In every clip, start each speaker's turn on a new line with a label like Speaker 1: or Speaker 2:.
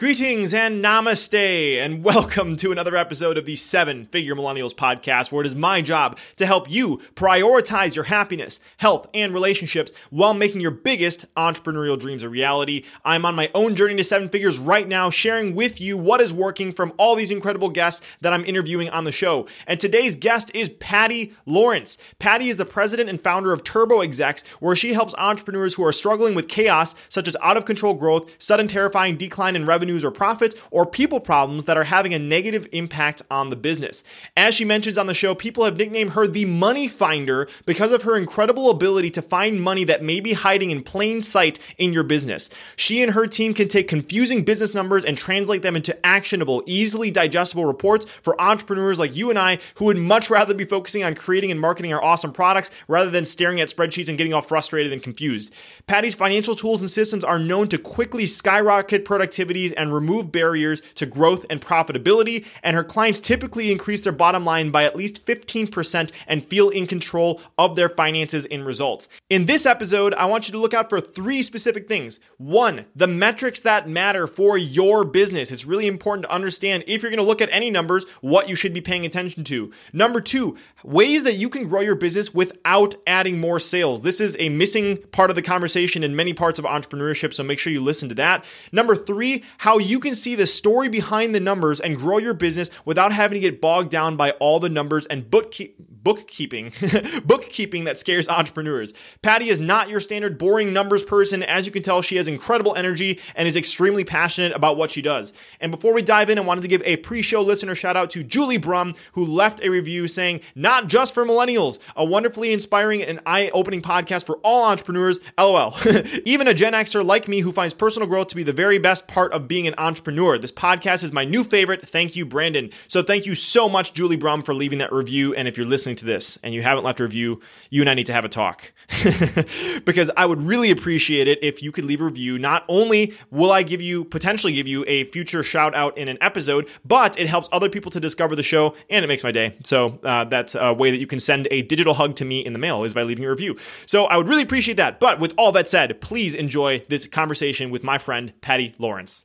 Speaker 1: Greetings and namaste, and welcome to another episode of the Seven Figure Millennials podcast, where it is my job to help you prioritize your happiness, health, and relationships while making your biggest entrepreneurial dreams a reality. I'm on my own journey to seven figures right now, sharing with you what is working from all these incredible guests that I'm interviewing on the show. And today's guest is Patty Lawrence. Patty is the president and founder of Turbo Execs, where she helps entrepreneurs who are struggling with chaos, such as out of control growth, sudden terrifying decline in revenue revenues or profits, or people problems that are having a negative impact on the business. As she mentions on the show, people have nicknamed her the Money Finder because of her incredible ability to find money that may be hiding in plain sight in your business. She and her team can take confusing business numbers and translate them into actionable, easily digestible reports for entrepreneurs like you and I who would much rather be focusing on creating and marketing our awesome products rather than staring at spreadsheets and getting all frustrated and confused. Patty's financial tools and systems are known to quickly skyrocket productivities and remove barriers to growth and profitability. And her clients typically increase their bottom line by at least 15% and feel in control of their finances and results. In this episode, I want you to look out for three specific things. One, the metrics that matter for your business. It's really important to understand if you're going to look at any numbers, what you should be paying attention to. Number two, ways that you can grow your business without adding more sales. This is a missing part of the conversation in many parts of entrepreneurship, so make sure you listen to that. Number three, how how you can see the story behind the numbers and grow your business without having to get bogged down by all the numbers and bookkeep bookkeeping bookkeeping that scares entrepreneurs. Patty is not your standard boring numbers person. As you can tell, she has incredible energy and is extremely passionate about what she does. And before we dive in, I wanted to give a pre-show listener shout out to Julie Brum, who left a review saying, "Not just for millennials, a wonderfully inspiring and eye-opening podcast for all entrepreneurs." LOL. Even a Gen Xer like me who finds personal growth to be the very best part of being an entrepreneur. This podcast is my new favorite. Thank you, Brandon. So thank you so much, Julie Brum, for leaving that review. And if you're listening to this and you haven't left a review, you and I need to have a talk. because I would really appreciate it if you could leave a review. Not only will I give you, potentially give you a future shout out in an episode, but it helps other people to discover the show and it makes my day. So uh, that's a way that you can send a digital hug to me in the mail is by leaving a review. So I would really appreciate that. But with all that said, please enjoy this conversation with my friend, Patty Lawrence.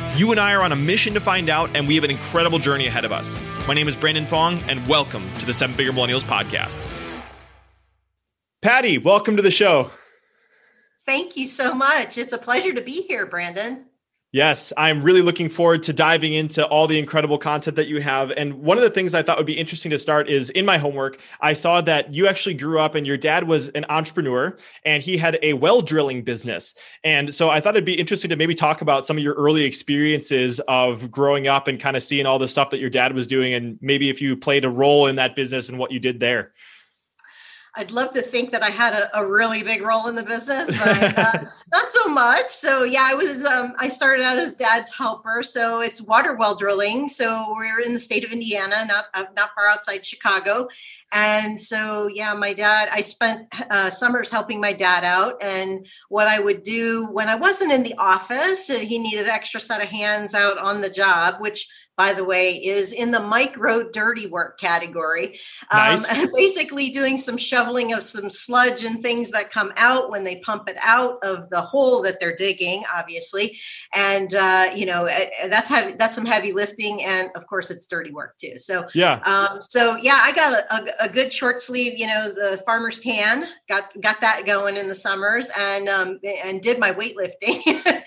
Speaker 1: You and I are on a mission to find out, and we have an incredible journey ahead of us. My name is Brandon Fong, and welcome to the Seven Figure Millennials Podcast. Patty, welcome to the show.
Speaker 2: Thank you so much. It's a pleasure to be here, Brandon.
Speaker 1: Yes, I'm really looking forward to diving into all the incredible content that you have. And one of the things I thought would be interesting to start is in my homework, I saw that you actually grew up and your dad was an entrepreneur and he had a well drilling business. And so I thought it'd be interesting to maybe talk about some of your early experiences of growing up and kind of seeing all the stuff that your dad was doing and maybe if you played a role in that business and what you did there.
Speaker 2: I'd love to think that I had a, a really big role in the business, but uh, not so much. So yeah, I was um, I started out as dad's helper. So it's water well drilling. So we're in the state of Indiana, not uh, not far outside Chicago, and so yeah, my dad. I spent uh, summers helping my dad out, and what I would do when I wasn't in the office, and he needed an extra set of hands out on the job, which by the way, is in the Mike Rowe dirty work category. Um, nice. Um, basically, doing some shoveling of some sludge and things that come out when they pump it out of the hole that they're digging, obviously. And uh, you know eh, eh, that's heavy. That's some heavy lifting, and of course, it's dirty work too. So
Speaker 1: yeah.
Speaker 2: Um, so yeah, I got a, a, a, good short sleeve. You know, the farmer's tan. Got got that going in the summers, and um, and did my weightlifting.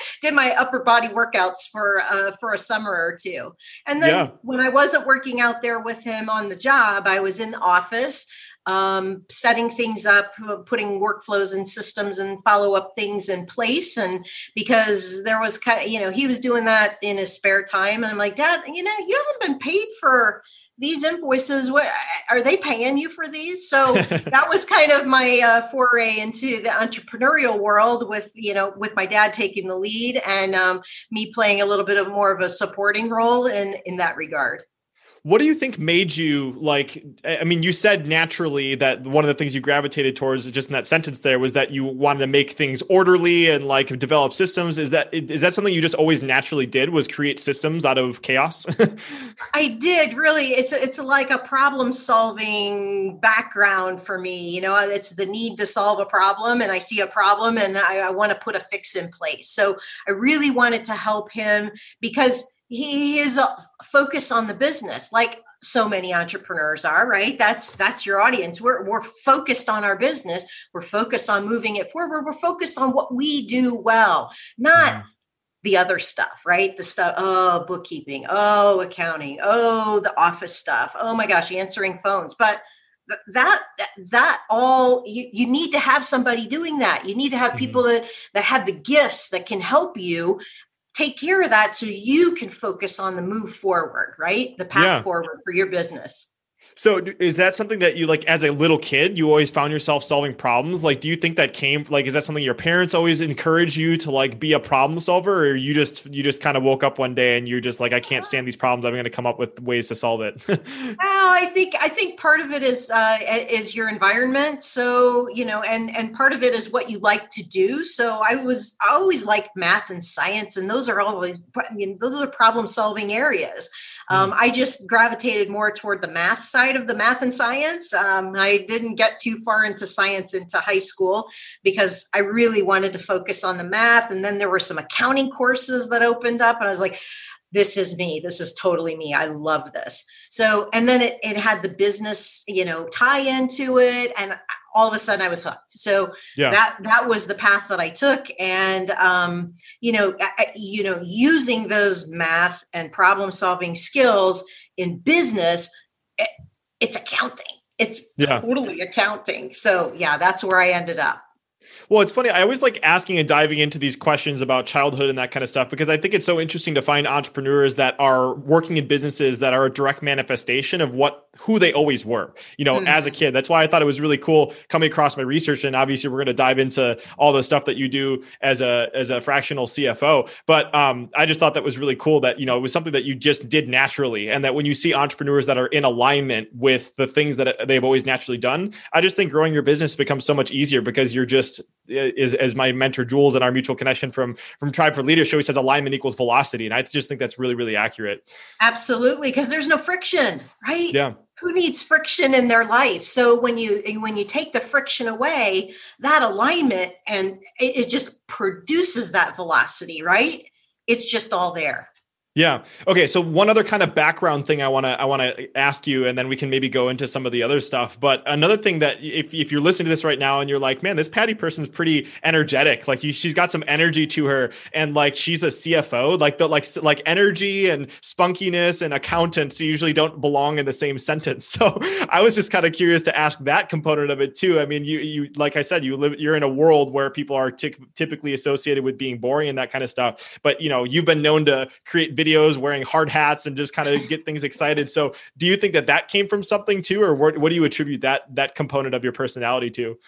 Speaker 2: did my upper body workouts for uh, for a summer or two and then yeah. when I wasn't working out there with him on the job, I was in the office um, setting things up, uh, putting workflows and systems and follow up things in place. And because there was kind of, you know, he was doing that in his spare time. And I'm like, Dad, you know, you haven't been paid for these invoices what are they paying you for these? So that was kind of my uh, foray into the entrepreneurial world with you know with my dad taking the lead and um, me playing a little bit of more of a supporting role in in that regard
Speaker 1: what do you think made you like? I mean, you said naturally that one of the things you gravitated towards, just in that sentence there, was that you wanted to make things orderly and like develop systems. Is that is that something you just always naturally did? Was create systems out of chaos?
Speaker 2: I did really. It's it's like a problem solving background for me. You know, it's the need to solve a problem, and I see a problem, and I, I want to put a fix in place. So I really wanted to help him because he is focused on the business like so many entrepreneurs are right? That's that's your audience. We're we're focused on our business. We're focused on moving it forward. We're focused on what we do well not mm-hmm. the other stuff right? The stuff oh bookkeeping oh accounting oh the office stuff oh my gosh answering phones. But that that all you, you need to have somebody doing that. You need to have mm-hmm. people that that have the gifts that can help you take care of that so you can focus on the move forward, right? The path yeah. forward for your business.
Speaker 1: So is that something that you like as a little kid, you always found yourself solving problems? Like, do you think that came like, is that something your parents always encourage you to like be a problem solver or you just, you just kind of woke up one day and you're just like, I can't stand these problems. I'm going to come up with ways to solve it.
Speaker 2: oh, I think, I think part of it is, uh, is your environment. So, you know, and, and part of it is what you like to do. So I was I always like math and science and those are always, you know, those are problem solving areas. Um, mm. I just gravitated more toward the math side of the math and science. Um, I didn't get too far into science into high school because I really wanted to focus on the math. And then there were some accounting courses that opened up, and I was like, this is me this is totally me i love this so and then it, it had the business you know tie into it and all of a sudden I was hooked. So yeah. that that was the path that I took, and um, you know, I, you know, using those math and problem solving skills in business, it, it's accounting. It's yeah. totally accounting. So yeah, that's where I ended up.
Speaker 1: Well, it's funny. I always like asking and diving into these questions about childhood and that kind of stuff because I think it's so interesting to find entrepreneurs that are working in businesses that are a direct manifestation of what who they always were, you know, mm. as a kid. That's why I thought it was really cool coming across my research. And obviously, we're going to dive into all the stuff that you do as a as a fractional CFO. But um, I just thought that was really cool that you know it was something that you just did naturally, and that when you see entrepreneurs that are in alignment with the things that they've always naturally done, I just think growing your business becomes so much easier because you're just is as my mentor Jules and our mutual connection from from Tribe for Leaders show, he says alignment equals velocity, and I just think that's really really accurate.
Speaker 2: Absolutely, because there's no friction, right?
Speaker 1: Yeah.
Speaker 2: Who needs friction in their life? So when you when you take the friction away that alignment and it, it just produces that velocity right? It's just all there
Speaker 1: yeah. Okay. So one other kind of background thing I want to I want to ask you, and then we can maybe go into some of the other stuff. But another thing that if if you're listening to this right now and you're like, man, this Patty person's pretty energetic. Like she's got some energy to her, and like she's a CFO. Like the like like energy and spunkiness and accountant usually don't belong in the same sentence. So I was just kind of curious to ask that component of it too. I mean, you you like I said, you live you're in a world where people are t- typically associated with being boring and that kind of stuff. But you know, you've been known to create videos wearing hard hats and just kind of get things excited. So, do you think that that came from something too, or what, what do you attribute that that component of your personality to?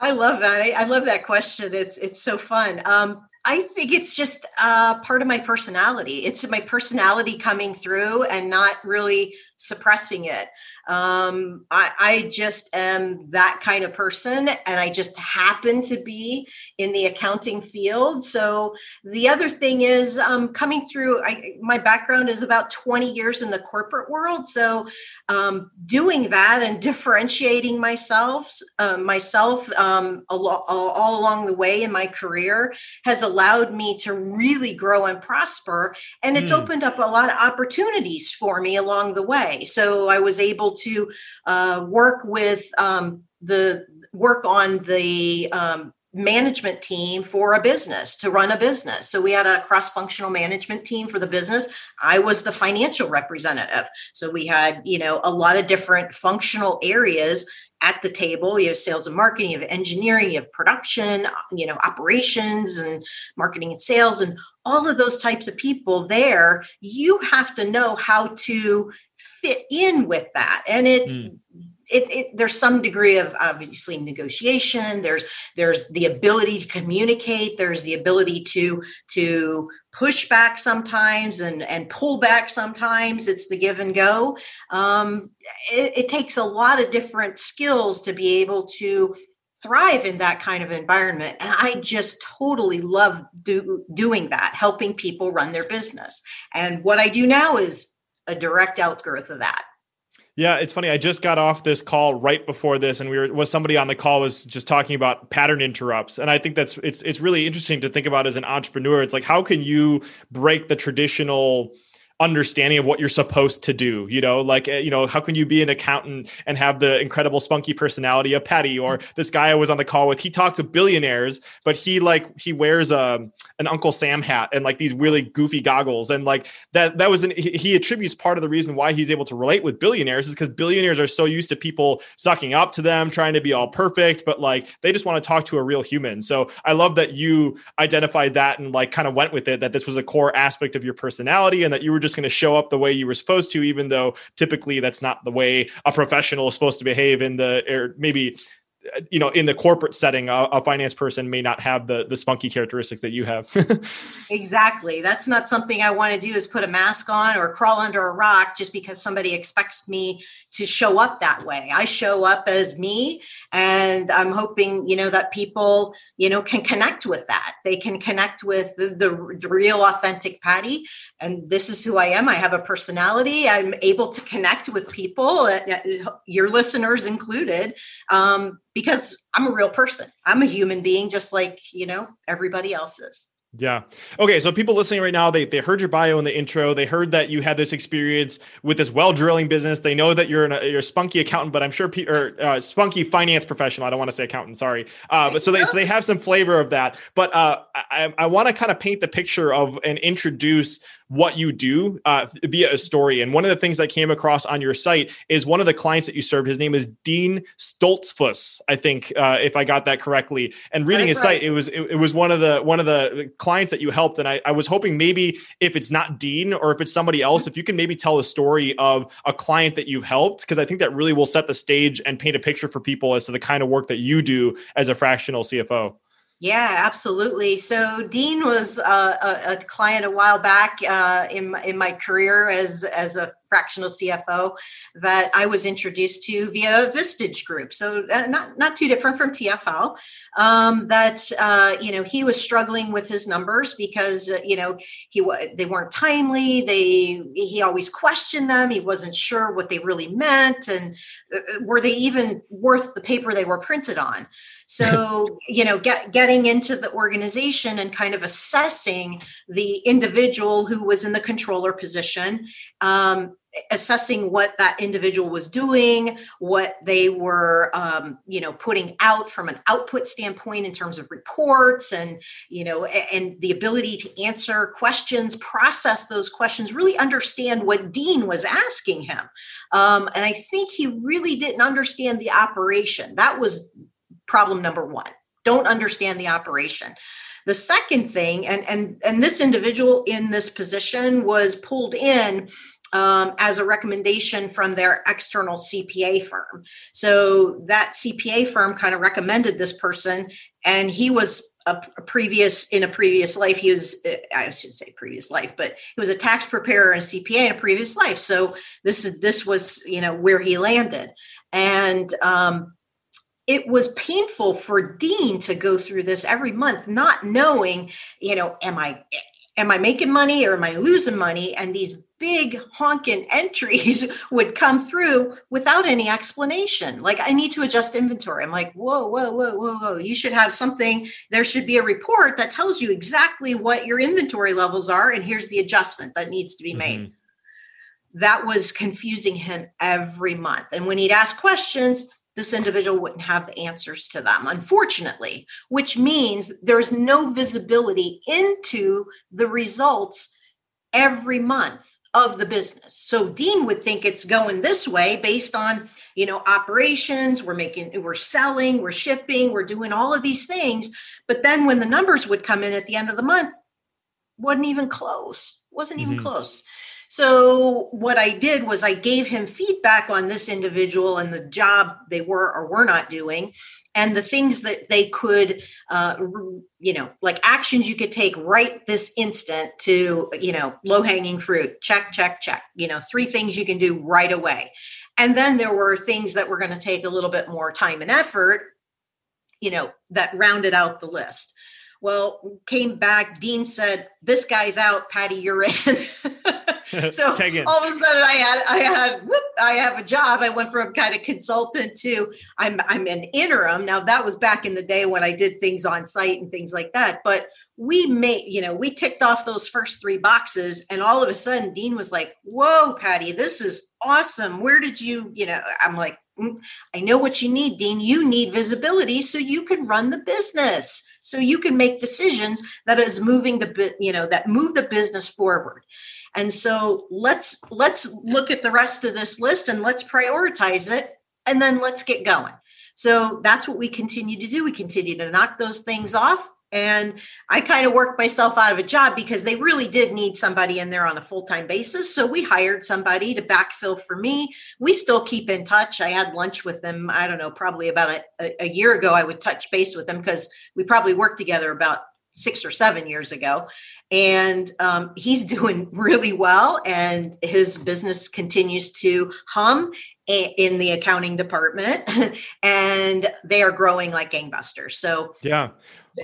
Speaker 2: I love that. I, I love that question. It's it's so fun. Um, I think it's just uh, part of my personality. It's my personality coming through and not really suppressing it. Um, I, I, just am that kind of person, and I just happen to be in the accounting field. So the other thing is um, coming through. I, my background is about 20 years in the corporate world, so um, doing that and differentiating myself, uh, myself um, all, all along the way in my career has allowed me to really grow and prosper, and it's mm. opened up a lot of opportunities for me along the way. So I was able to uh, work with um, the work on the um, management team for a business to run a business. So we had a cross functional management team for the business. I was the financial representative. So we had, you know, a lot of different functional areas at the table. You have sales and marketing, you have engineering, you have production, you know, operations and marketing and sales and all of those types of people there. You have to know how to fit in with that. And it, mm. It, it, there's some degree of obviously negotiation. There's there's the ability to communicate. There's the ability to to push back sometimes and and pull back sometimes. It's the give and go. Um, it, it takes a lot of different skills to be able to thrive in that kind of environment. And i just totally love do, doing that helping people run their business. And what i do now is a direct outgrowth of that.
Speaker 1: Yeah, it's funny. I just got off this call right before this, and we were was somebody on the call was just talking about pattern interrupts, and I think that's it's it's really interesting to think about as an entrepreneur. It's like how can you break the traditional understanding of what you're supposed to do you know like eh, you know how can you be an accountant and have the incredible spunky personality of patty? Or this guy i was on the call with he talks to billionaires but he like he wears a um, an uncle sam hat and like these really goofy goggles. And like that that was an he attributes part of the reason why he's able to relate with billionaires is because billionaires are so used to people sucking up to them trying to be all perfect but like they just want to talk to a real human. So i love that you identified that and like kind of went with it that this was a core aspect of your personality and that you were just just going to show up the way you were supposed to, even though typically that's not the way a professional is supposed to behave in the, or maybe uh, you know in the corporate setting a, a, finance person may not have the the spunky characteristics that you have.
Speaker 2: Exactly. That's not something i want to do is put a mask on or crawl under a rock just because somebody expects me to show up that way i show up as me and i'm hoping you know that people you know can connect with that they can connect with the, the, the real authentic patty and this is who i am i have a personality i'm able to connect with people uh, uh, your listeners included um, because I'm a real person. I'm a human being just like, you know, everybody else is.
Speaker 1: Yeah. Okay. So people listening right now, they they heard your bio in the intro. They heard that you had this experience with this well drilling business. They know that you're an, you're a spunky accountant, but I'm sure pe- or uh, spunky finance professional. I don't want to say accountant. Sorry. Uh, but so they so they have some flavor of that. But uh, I I want to kind of paint the picture of and introduce what you do uh, via a story. And one of the things I came across on your site is one of the clients that you served. His name is Dean Stoltzfus, I think, uh, if I got that correctly. And reading his right. site, it was it, it, was one of the one of the clients that you helped. And I, I was hoping maybe if it's not Dean or if it's somebody else, if you can maybe tell a story of a client that you've helped, because I think that really will set the stage and paint a picture for people as to the kind of work that you do as a fractional CFO.
Speaker 2: Yeah, absolutely. So Dean was uh, a, a, client a while back uh, in in my career as as a fractional CFO that I was introduced to via Vistage Group. So uh, not not too different from TFL. Um, that uh, you know he was struggling with his numbers because uh, you know he they weren't timely. They he always questioned them. He wasn't sure what they really meant, and uh, uh, were they even worth the paper they were printed on. So you know get, getting into the organization and kind of assessing the individual who was in the controller position um, assessing what that individual was doing what they were um, you know putting out from an output standpoint in terms of reports and you know and the ability to answer questions process those questions really understand what dean was asking him. Um, and i think he really didn't understand the operation. That was problem number one don't understand the operation. The second thing, and and and this individual in this position was pulled in um, as a recommendation from their external CPA firm. So that CPA firm kind of recommended this person, and he was a, a, previous in a previous life. He was I should say previous life, but he was a tax preparer and CPA in a previous life. So this is this was you know where he landed, and um, it was painful for Dean to go through this every month, not knowing, you know, am I am I making money or am I losing money? And these big honking entries would come through without any explanation. Like I need to adjust inventory. I'm like, whoa, whoa, whoa, whoa, whoa. You should have something. There should be a report that tells you exactly what your inventory levels are, and here's the adjustment that needs to be made. Mm-hmm. That was confusing him every month. And when he'd ask questions, this individual wouldn't have the answers to them, unfortunately, which means there's no visibility into the results every month of the business. So Dean would think it's going this way based on, you know, operations, we're making we're selling, we're shipping, we're doing all of these things, but then when the numbers would come in at the end of the month, wasn't even close. Wasn't even mm-hmm. close. So what I did was I gave him feedback on this individual and the job they were or were not doing and the things that they could uh, you know like actions you could take right this instant to you know low hanging fruit check check check you know three things you can do right away. And then there were things that were going to take a little bit more time and effort you know that rounded out the list. Well came back dean said this guy's out patty you're in so all of a sudden I had I had whoop, I have a job. I went from kind of consultant to I'm I'm an interim. Now that was back in the day when I did things on site and things like that. But we made, you know, we ticked off those first three boxes and all of a sudden Dean was like, Whoa, Patty, this is awesome. Where did you, you know, I'm like, mm, I know what you need, Dean. You need visibility so you can run the business so you can make decisions that is moving the you know that move the business forward and so let's let's look at the rest of this list and let's prioritize it and then let's get going. So that's what we continue to do. We continue to knock those things off. And I kind of worked myself out of a job because they really did need somebody in there on a full time basis. So we hired somebody to backfill for me. We still keep in touch. I had lunch with them, I don't know, probably about a, a year ago. I would touch base with them because we probably worked together about six or seven years ago. And um, he's doing really well and his business continues to hum in the accounting department. And they are growing like gangbusters. So
Speaker 1: yeah.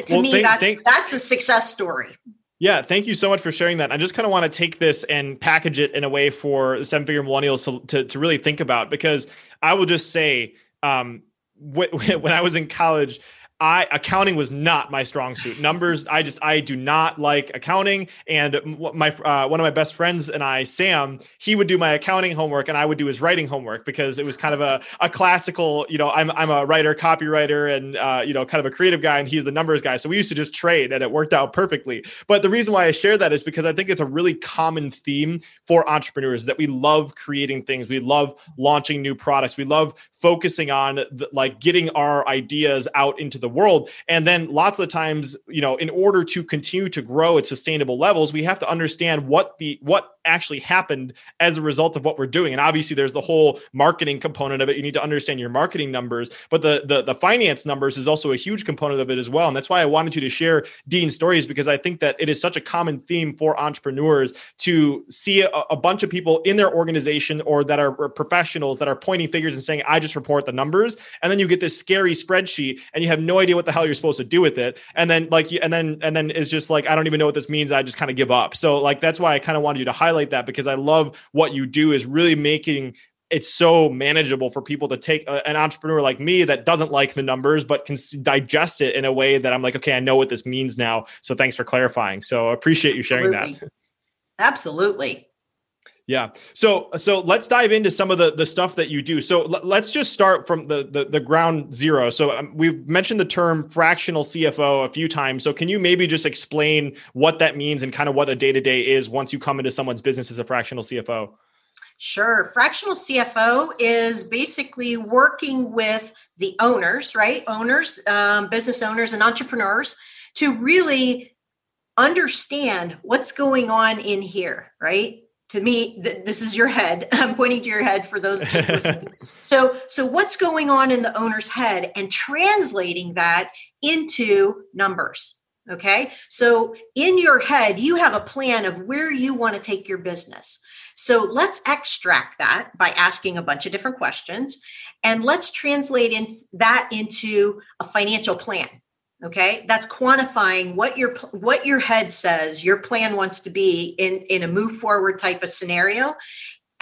Speaker 2: to well, me that's thank- that's a success story.
Speaker 1: Yeah, thank you so much for sharing that. I just kind of want to take this and package it in a way for seven figure millennials to, to, to really think about because I will just say, um, when I was in college, I accounting was not my strong suit. Numbers, I just I do not like accounting. And my uh, one of my best friends and I, Sam, he would do my accounting homework, and I would do his writing homework because it was kind of a, a classical. You know, I'm I'm a writer, copywriter, and uh, you know, kind of a creative guy, and he's the numbers guy. So we used to just trade, and it worked out perfectly. But the reason why I share that is because I think it's a really common theme for entrepreneurs that we love creating things, we love launching new products, we love focusing on the, like getting our ideas out into the world. And then lots of the times, you know, in order to continue to grow at sustainable levels, we have to understand what the what actually happened as a result of what we're doing. And obviously there's the whole marketing component of it. You need to understand your marketing numbers, but the the, the finance numbers is also a huge component of it as well. And that's why I wanted you to share Dean's stories because I think that it is such a common theme for entrepreneurs to see a, a bunch of people in their organization or that are professionals that are pointing figures and saying, I just report the numbers. And then you get this scary spreadsheet and you have no idea what the hell you're supposed to do with it. And then like, and then, and then it's just like, I don't even know what this means. I just kind of give up. So like, that's why I kind of wanted you to highlight that because I love what you do is really making it's so manageable for people to take a, an entrepreneur like me that doesn't like the numbers but can digest it in a way that I'm like, okay, I know what this means now. So thanks for clarifying. So appreciate you sharing
Speaker 2: Absolutely.
Speaker 1: that.
Speaker 2: Absolutely.
Speaker 1: Yeah. So so let's dive into some of the the stuff that you do. So l- let's just start from the the, the ground zero. So um, we've mentioned the term fractional CFO a few times. So can you maybe just explain what that means and kind of what a day to day is once you come into someone's business as a fractional CFO?
Speaker 2: Sure. Fractional CFO is basically working with the owners, right? Owners, um, business owners, and entrepreneurs to really understand what's going on in here, right? To me, th- this is your head. I'm pointing to your head for those just listening. so, so what's going on in the owner's head and translating that into numbers. Okay. So in your head, you have a plan of where you want to take your business. So let's extract that by asking a bunch of different questions and let's translate in, that into a financial plan. Okay, that's quantifying what your what your head says your plan wants to be in in a move forward type of scenario,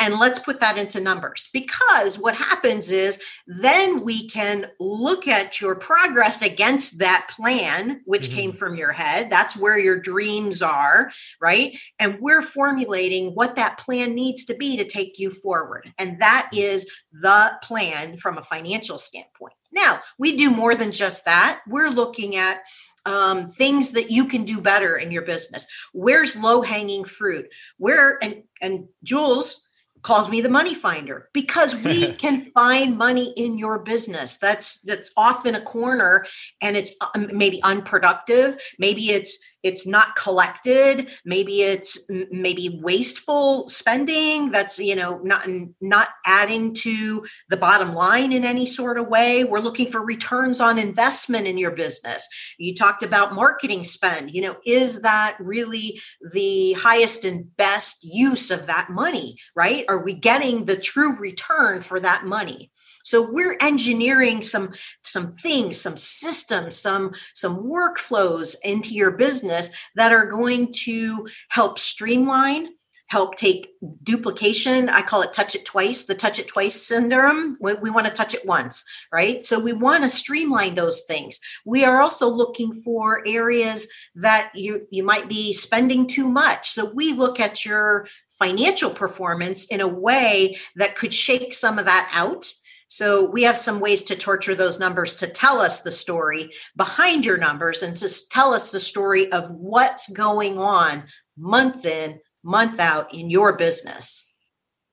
Speaker 2: and let's put that into numbers. Because what happens is then we can look at your progress against that plan which mm-hmm. came from your head. That's where your dreams are right? And we're formulating what that plan needs to be to take you forward. And that is the plan from a financial standpoint now we do more than just that. We're looking at um, things that you can do better in your business. Where's low hanging fruit? Where and and jules calls me the money finder because we can find money in your business. That's that's off in a corner and it's um, maybe unproductive. Maybe it's it's not collected. Maybe it's maybe wasteful spending that's you know not not adding to the bottom line in any sort of way. We're looking for returns on investment in your business. You talked about marketing spend. You know is that really the highest and best use of that money right? Are we getting the true return for that money so we're engineering some some things, some systems, some some workflows into your business that are going to help streamline help take duplication. I call it touch it twice, the touch it twice syndrome. We, we, want to touch it once, right? So we want to streamline those things. We are also looking for areas that you, you might be spending too much. So we look at your financial performance in a way that could shake some of that out so we have some ways to torture those numbers to tell us the story behind your numbers and to tell us the story of what's going on month in, month out in your business.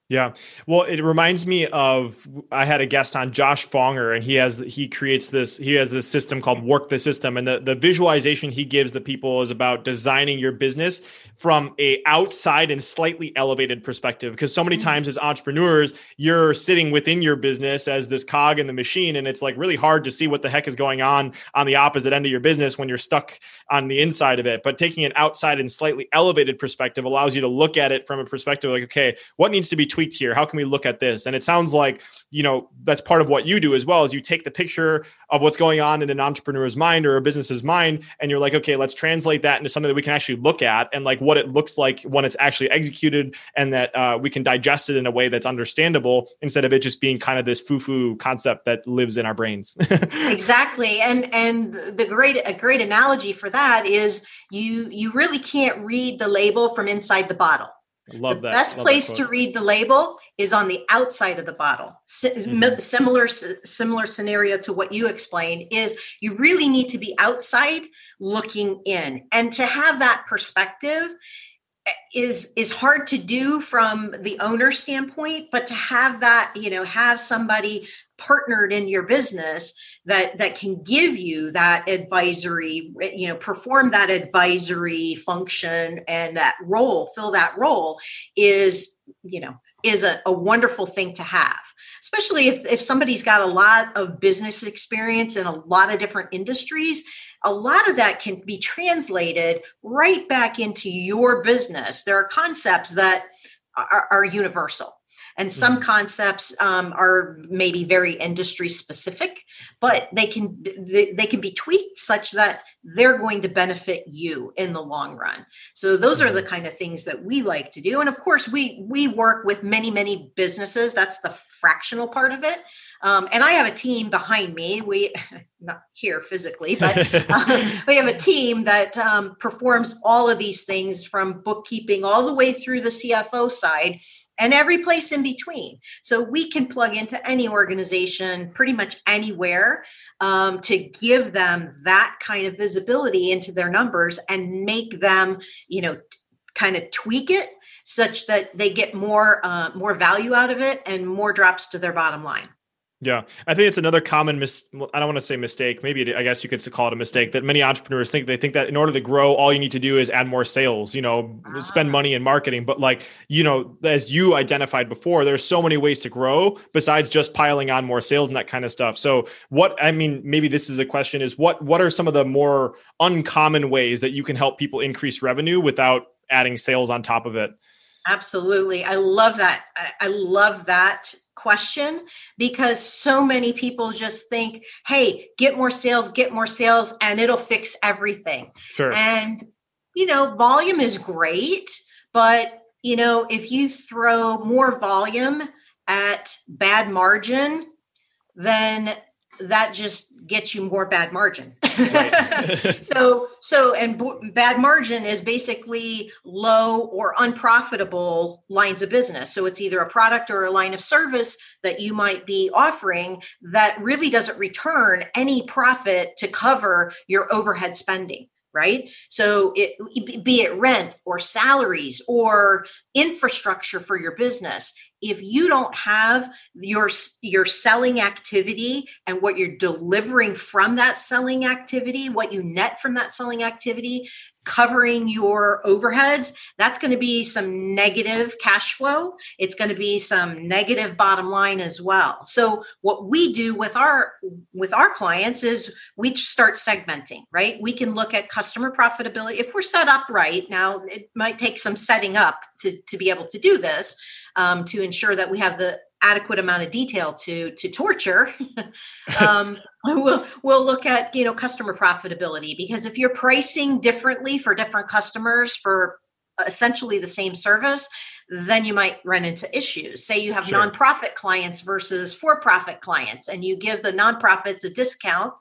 Speaker 1: Yeah. Well, it reminds me of I had a guest on Josh Fonger and he has he creates this he has this system called work the system and the the visualization he gives the people is about designing your business from a outside and slightly elevated perspective because so many mm-hmm. times as entrepreneurs you're sitting within your business as this cog in the machine and it's like really hard to see what the heck is going on on the opposite end of your business when you're stuck on the inside of it but taking an outside and slightly elevated perspective allows you to look at it from a perspective like okay what needs to be tweaked here. How can we look at this? And it sounds like you know that's part of what you do as well as you take the picture of what's going on in an entrepreneur's mind or a business's mind and you're like okay let's translate that into something that we can actually look at and like what it looks like when it's actually executed and that uh, we can digest it in a way that's understandable instead of it just being kind of this foo-foo concept that lives in our brains.
Speaker 2: Exactly. And and the great a great analogy for that is you you really can't read the label from inside the bottle
Speaker 1: Love
Speaker 2: the
Speaker 1: that.
Speaker 2: best
Speaker 1: Love
Speaker 2: place to read the label is on the outside of the bottle. mm-hmm. Similar similar scenario to what you explained is you really need to be outside looking in, and to have that perspective eh, is is hard to do from the owner standpoint but to have that you know have somebody partnered in your business that that can give you that advisory you know perform that advisory function and that role fill that role is you know is a, a wonderful thing to have especially if, if somebody's got a lot of business experience in a lot of different industries. A lot of that can be translated right back into your business. There are concepts that are, are universal and some mm-hmm. concepts um, are maybe very industry specific but they can they, they, can be tweaked such that they're going to benefit you in the long run so those are the mm-hmm. kind of things that we like to do and of course we we work with many many businesses that's the fractional part of it um, and I have a team behind me. We not here physically, but uh, we have a team that um, performs all of these things from bookkeeping all the way through the CFO side and every place in between. So we can plug into any organization pretty much anywhere um, to give them that kind of visibility into their numbers and make them, you know, kind of tweak it such that they get more uh, more value out of it and more drops to their bottom line.
Speaker 1: Yeah, I think it's another common mis. I don't want to say mistake. Maybe I guess you could call it a mistake that many entrepreneurs think. They think that in order to grow, all you need to do is add more sales. You know, ah. spend money in marketing. But like you know, as you identified before, there's so many ways to grow besides just piling on more sales and that kind of stuff. So, what I mean, maybe this is a question: is what what are some of the more uncommon ways that you can help people increase revenue without adding sales on top of it?
Speaker 2: Absolutely. I love that. I love that question because so many people just think, hey, get more sales, get more sales, and it'll fix everything.
Speaker 1: Sure.
Speaker 2: And, you know, volume is great, but, you know, if you throw more volume at bad margin, then that just gets you more bad margin. so so and b- bad margin is basically low or unprofitable lines of business. So it's either a product or a line of service that you might be offering that really doesn't return any profit to cover your overhead spending right so it be it rent or salaries or infrastructure for your business if you don't have your your selling activity and what you're delivering from that selling activity what you net from that selling activity covering your overheads that's going to be some negative cash flow. It's going to be some negative bottom line as well. So what we do with our with our clients is we start segmenting right? We can look at customer profitability. If we're set up right now it might take some setting up to to be able to do this um, to ensure that we have the adequate amount of detail to to torture um, we'll we'll look at you know customer profitability because if you're pricing differently for different customers for essentially the same service then you might run into issues say you have sure. nonprofit clients versus for-profit clients and you give the nonprofits a discount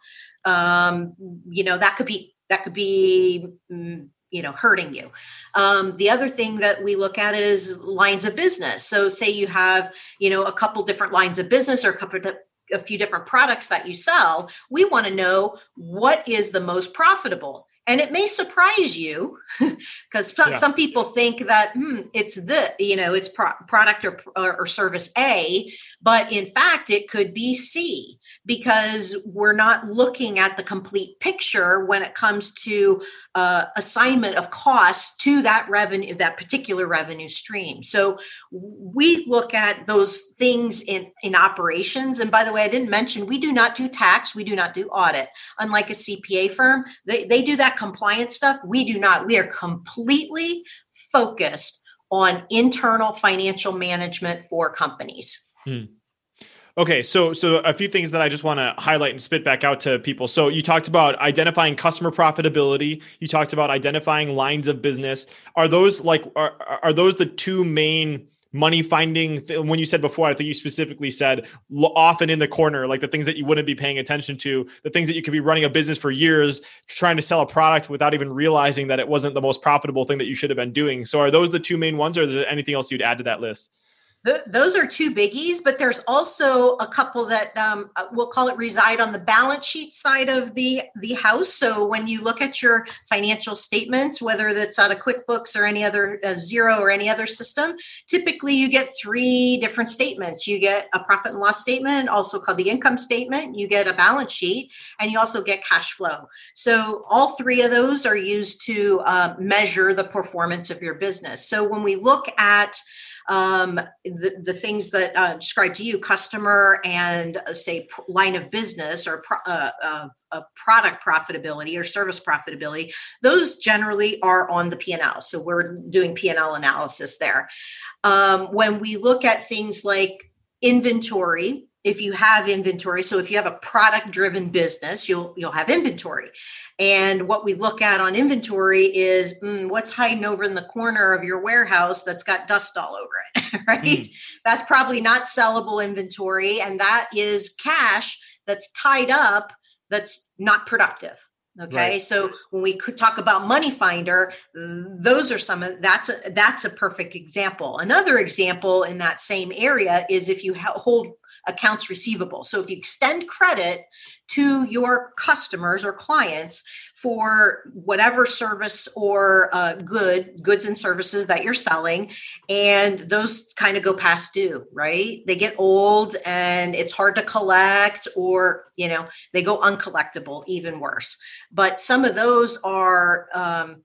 Speaker 2: um, you know that could be that could be mm, you know hurting you. Um, the other thing that we look at is lines of business. So say you have you know a couple different lines of business or a couple of a few different products that you sell we want to know what is the most profitable and it may surprise you because yeah. some people think that hmm, it's the you know it's pro- product or, or, service a but in fact it could be c because we're not looking at the complete picture when it comes to uh, assignment of costs to that revenue that particular revenue stream. So we look at those things in in operations. And by the way i didn't mention we do not do tax we do not do audit. Unlike a cpa firm they, they do that compliance stuff. We do not. We are completely focused on internal financial management for companies. Hmm.
Speaker 1: Okay, so so a few things that I just want to highlight and spit back out to people. So you talked about identifying customer profitability. You talked about identifying lines of business. Are those like are are those the two main money finding when you said before i think you specifically said often in the corner like the things that you wouldn't be paying attention to the things that you could be running a business for years trying to sell a product without even realizing that it wasn't the most profitable thing that you should have been doing. So are those the two main ones or is there anything else you'd add to that list
Speaker 2: those are two biggies, but there's also a couple that um, uh, we'll call it reside on the balance sheet side of the the house. So when you look at your financial statements, whether that's out of QuickBooks or any other uh, Xero or any other system, typically you get three different statements. You get a profit and loss statement, also called the income statement. You get a balance sheet, and you also get cash flow. So all three of those are used to uh, measure the performance of your business. So when we look at um, the, the things that uh, describe to you customer and uh, say line of business or pro- uh, product profitability or service profitability those generally are on the p&l so we're doing p&l analysis there. Um, when we look at things like inventory if you have inventory so if you have a product driven business you'll you'll have inventory and what we look at on inventory is mm, what's hiding over in the corner of your warehouse that's got dust all over it right mm. that's probably not sellable inventory and that is cash that's tied up that's not productive okay right. so when we could talk about money finder those are some of that's a that's a perfect example another example in that same area is if you hold accounts receivable. So if you extend credit to your customers or clients for whatever service or uh, good goods and services that you're selling and those kind of go past due right? They get old and it's hard to collect or you know they go uncollectible even worse. But some of those are um,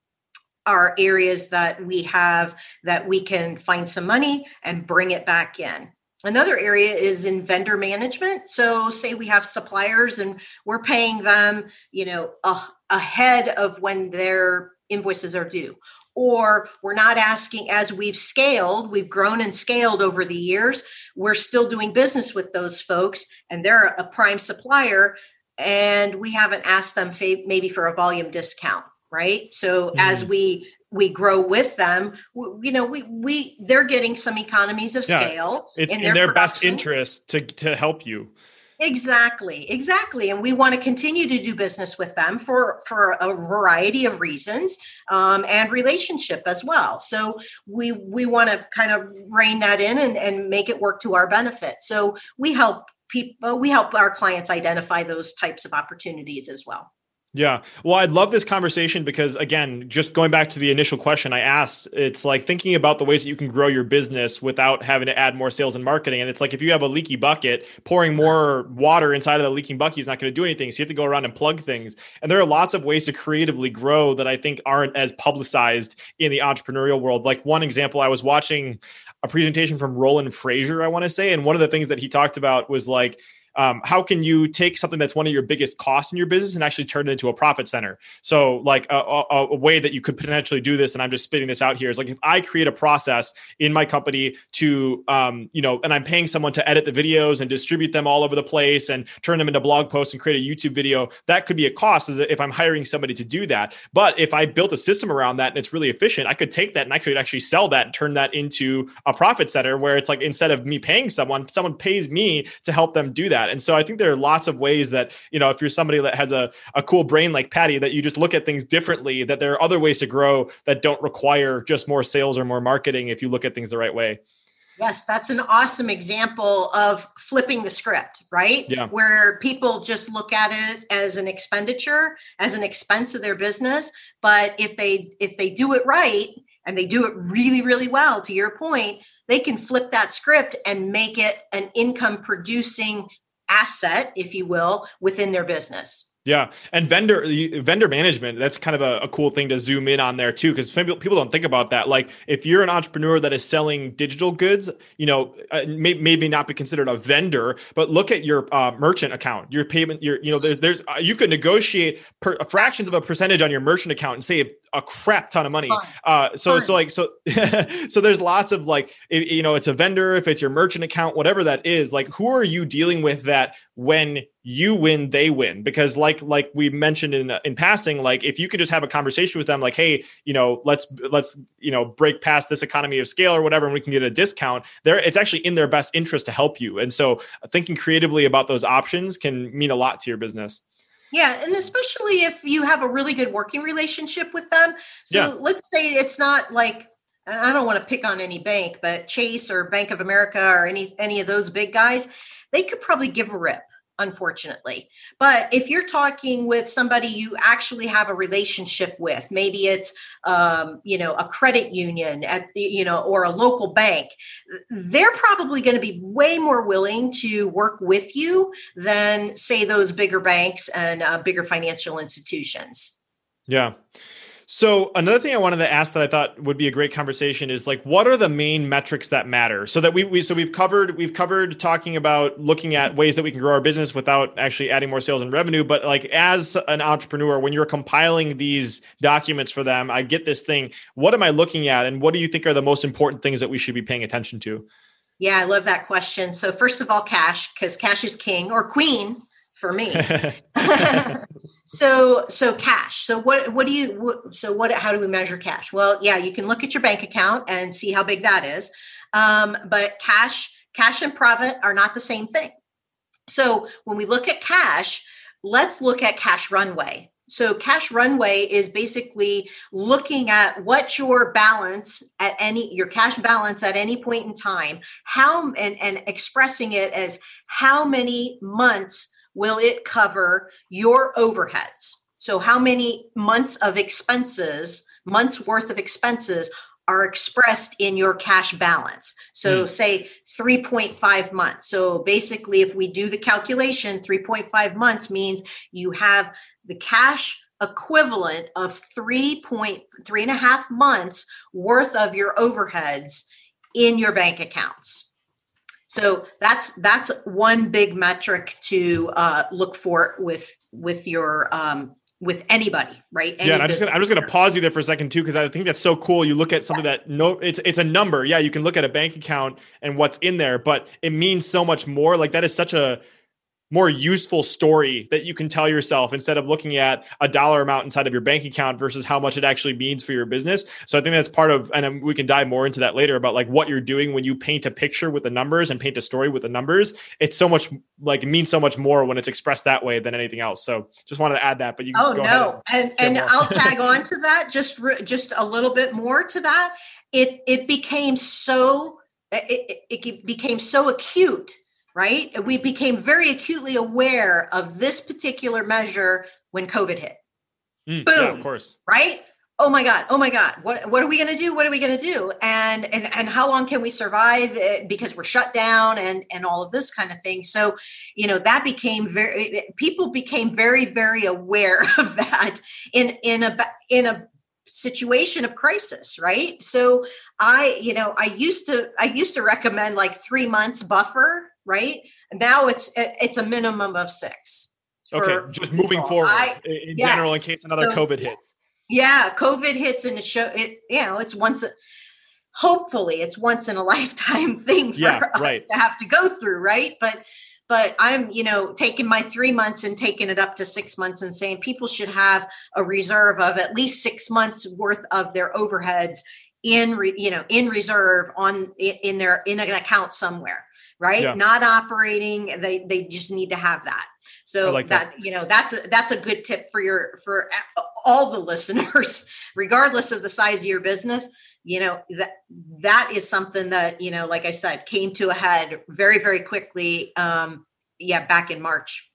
Speaker 2: are areas that we have that we can find some money and bring it back in Another area is in vendor management. So, say we have suppliers and we're paying them, you know, uh, ahead of when their invoices are due. Or we're not asking as we've scaled, we've grown and scaled over the years. We're still doing business with those folks and they're a prime supplier. And we haven't asked them maybe for a volume discount right so mm. as we we grow with them you know we we they're getting some economies of scale
Speaker 1: yeah, it's in, in their, their best interest to to help you.
Speaker 2: Exactly exactly and we want to continue to do business with them for for a variety of reasons um, and relationship as well. So we we want to kind of rein that in and, and make it work to our benefit. So we help people we help our clients identify those types of opportunities as well
Speaker 1: yeah. Well, I'd love this conversation because, again, just going back to the initial question I asked, it's like thinking about the ways that you can grow your business without having to add more sales and marketing. And it's like if you have a leaky bucket, pouring more water inside of the leaking bucket is not going to do anything. So you have to go around and plug things. And there are lots of ways to creatively grow that I think aren't as publicized in the entrepreneurial world. Like one example, I was watching a presentation from Roland Frasier, I want to say. And one of the things that he talked about was like, um, how can you take something that's one of your biggest costs in your business and actually turn it into a profit center? So, like a, a, a, way that you could potentially do this, and I'm just spitting this out here, is like if I create a process in my company to, um, you know, and I'm paying someone to edit the videos and distribute them all over the place and turn them into blog posts and create a YouTube video, that could be a cost as if I'm hiring somebody to do that. But if I built a system around that and it's really efficient, I could take that and I could actually sell that and turn that into a profit center where it's like instead of me paying someone, someone pays me to help them do that that. And so I think there are lots of ways that, you know, if you're somebody that has a, a cool brain like Patty, that you just look at things differently, that there are other ways to grow that don't require just more sales or more marketing if you look at things the right way.
Speaker 2: Yes, that's an awesome example of flipping the script, right?
Speaker 1: Yeah.
Speaker 2: Where people just look at it as an expenditure, as an expense of their business, but if they if they do it right and they do it really really well to your point, they can flip that script and make it an income producing asset, if you will, within their business.
Speaker 1: Yeah, and vendor vendor management that's kind of a, a cool thing to zoom in on there too, because people people don't think about that. Like if you're an entrepreneur that is selling digital goods, you know, uh, may, maybe not be considered a vendor, but look at your uh, merchant account, your payment, your you know, there's there's uh, you could negotiate per, fractions of a percentage on your merchant account and save a crap ton of money. Uh, so so like so so there's lots of like if, you know, it's a vendor, if it's your merchant account, whatever that is, like who are you dealing with that when you win they win because like like we mentioned in in passing like if you could just have a conversation with them like hey you know let's let's you know break past this economy of scale or whatever and we can get a discount there it's actually in their best interest to help you and so uh, thinking creatively about those options can mean a lot to your business
Speaker 2: yeah, and especially if you have a really good working relationship with them. So yeah. let's say it's not like I don't want to pick on any bank, but Chase or Bank of America or any any of those big guys, they could probably give a rip unfortunately. But if you're talking with somebody you actually have a relationship with, maybe it's um, you know a credit union at you know or a local bank, they're probably going to be way more willing to work with you than say those bigger banks and uh, bigger financial institutions.
Speaker 1: Yeah. So another thing I wanted to ask that I thought would be a great conversation is like what are the main metrics that matter? So that we, we so we've covered we've covered talking about looking at ways that we can grow our business without actually adding more sales and revenue, but like as an entrepreneur when you're compiling these documents for them, I get this thing, what am I looking at and what do you think are the most important things that we should be paying attention to?
Speaker 2: Yeah, I love that question. So first of all, cash because cash is king or queen for me. so so cash. So what what do you so what how do we measure cash? Well, yeah, you can look at your bank account and see how big that is. Um, but cash cash and profit are not the same thing. So when we look at cash, let's look at cash runway. So cash runway is basically looking at what your balance at any your cash balance at any point in time, how and, and expressing it as how many months will it cover your overheads. So how many months of expenses, months worth of expenses are expressed in your cash balance. So mm. say 3.5 months. So basically if we do the calculation 3.5 months means you have the cash equivalent of three point three and a half months worth of your overheads in your bank accounts so that's that's one big metric to uh, look for with with your um, with anybody, right?
Speaker 1: Any yeah, I'm just gonna, I'm just gonna pause you there for a second too, because I think that's so cool. You look at something yes. that no, it's it's a number. Yeah, you can look at a bank account and what's in there, but it means so much more. Like that is such a more useful story that you can tell yourself instead of looking at a dollar amount inside of your bank account versus how much it actually means for your business. So I think that's part of, and we can dive more into that later about like what you're doing when you paint a picture with the numbers and paint a story with the numbers. It's so much like it means so much more when it's expressed that way than anything else. So just wanted to add that. But you can
Speaker 2: oh no, and and, I'll tag on to that just just a little bit more to that. It it became so it, it, it became so acute right? We became very acutely aware of this particular measure when COVID hit.
Speaker 1: Mm, Boom. Yeah, of course.
Speaker 2: Right? Oh my God. Oh my God. What what are we gonna do? What are we gonna do? And and and how long can we survive because we're shut down and and all of this kind of thing. So, you know, that became very people became very, very aware of that in in a in a situation of crisis right so i you know i used to i used to recommend like three months buffer right? Now it's it's a minimum of six.
Speaker 1: okay, just people. moving forward I, in yes. general, in case another so, COVID hits.
Speaker 2: Yeah, COVID hits, and it show it. You know, it's once. hopefully, it's once in a lifetime thing for yeah, us right. to have to go through, right? But but i'm you know taking my three months and taking it up to six months and saying people should have a reserve of at least six months worth of their overheads in re, you know in reserve on in their in an account somewhere right? Yeah. Not operating. They they just need to have that. So like that, that, you know that's a, that's a good tip for your for all the listeners, regardless of the size of your business. You know that that is something that you know, like I said, came to a head very very quickly. Um, yeah, back in March.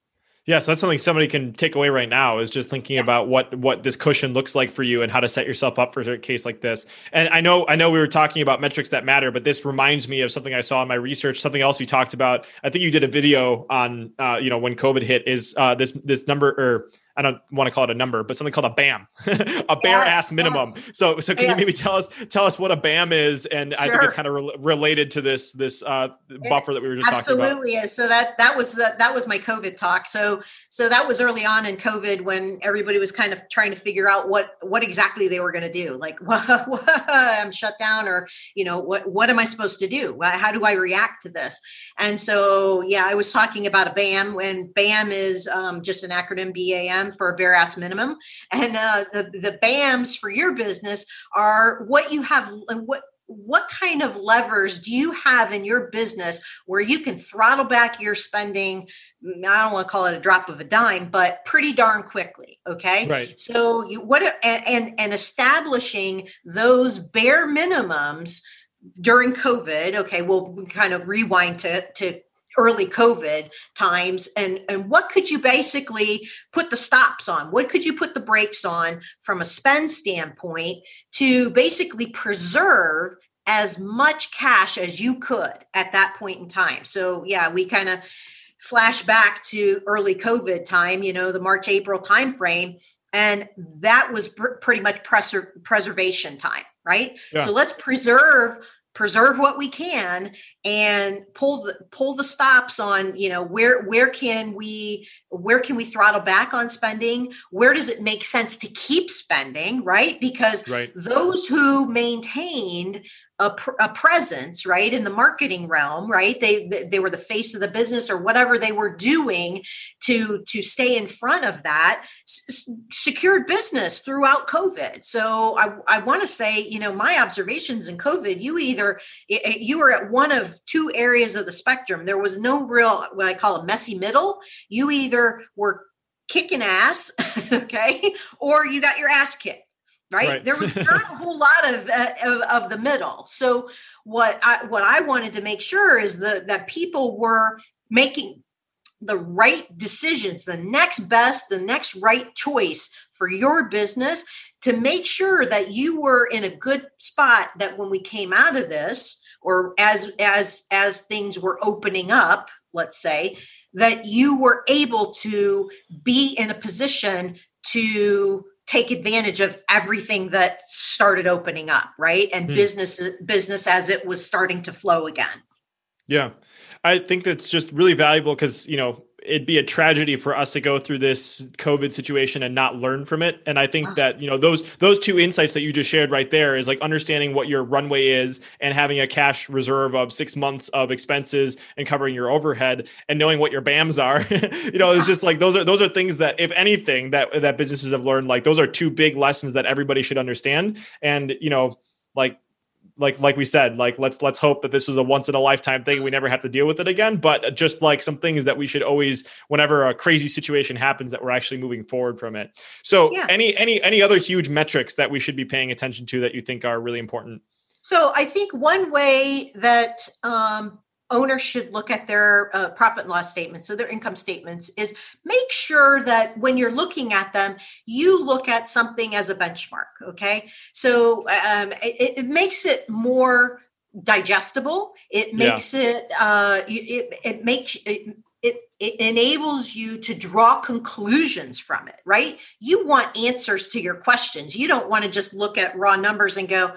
Speaker 1: Yeah, so that's something somebody can take away right now is just thinking yeah. about what what this cushion looks like for you and how to set yourself up for a case like this. And I know I know we were talking about metrics that matter, but this reminds me of something I saw in my research. Something else you talked about. I think you did a video on uh, you know when COVID hit is uh, this this number or I don't want to call it a number, but something called a BAM, a bare ass minimum. Yes. So, so can yes. you maybe tell us tell us what a BAM is? And sure. I think it's kind of re- related to this this uh, buffer that we were just
Speaker 2: absolutely
Speaker 1: talking about.
Speaker 2: Absolutely. So that that was uh, that was my COVID talk. So so that was early on in COVID when everybody was kind of trying to figure out what what exactly they were going to do. Like, I'm shut down, or you know, what what am I supposed to do? How do I react to this? And so, yeah, I was talking about a BAM. When BAM is um, just an acronym, BAM for a bare ass minimum. And uh, the, the BAMs for your business are what you have, what what kind of levers do you have in your business where you can throttle back your spending? I don't want to call it a drop of a dime but pretty darn quickly okay?
Speaker 1: Right.
Speaker 2: So you what and and, and establishing those bare minimums during covid okay we'll kind of rewind to to early COVID times and, and what could you basically put the stops on? What could you put the brakes on from a spend standpoint to basically preserve as much cash as you could at that point in time? So, yeah, we kind of flash back to early COVID time, you know, the March, April timeframe. And that was pr- pretty much preser- preservation time, right? Yeah. So let's preserve preserve what we can and pull the pull the stops on you know where where can we where can we throttle back on spending where does it make sense to keep spending right because
Speaker 1: right.
Speaker 2: those who maintained a, a, presence right in the marketing realm right? They they were the face of the business or whatever they were doing to to stay in front of that s- secured business throughout covid. So i, I want to say you know my observations in covid you either you were at one of two areas of the spectrum. There was no real what i call a messy middle. You either were kicking ass, okay, or you got your ass kicked. Right? right. there was not a whole lot of, uh, of, of the middle. So what I what I wanted to make sure is that that people were making the right decisions, the next best, the next right choice for your business to make sure that you were in a good spot that when we came out of this or as as as things were opening up, let's say, that you were able to be in a position to take advantage of everything that started opening up right? And hmm. business business as it was starting to flow again.
Speaker 1: Yeah. I think that's just really valuable because you know it'd be a tragedy for us to go through this COVID situation and not learn from it. And I think ah. that, you know, those those two insights that you just shared right there is like understanding what your runway is and having a cash reserve of six months of expenses and covering your overhead and knowing what your BAMs are. you know, it's just like those are those are things that if anything that that businesses have learned, like those are two big lessons that everybody should understand. And, you know, like like like we said like let's let's hope that this was a once in a lifetime thing. We never have to deal with it again. But just like some things that we should always whenever a crazy situation happens that we're actually moving forward from it. So yeah. any any any other huge metrics that we should be paying attention to that you think are really important?
Speaker 2: So i think one way that um, owners should look at their uh, profit and loss statements so their income statements is make sure that when you're looking at them you look at something as a benchmark okay so um, it, it, makes it more digestible it makes yeah. it uh, it, it makes it, it, it enables you to draw conclusions from it, right? You want answers to your questions. You don't want to just look at raw numbers and go,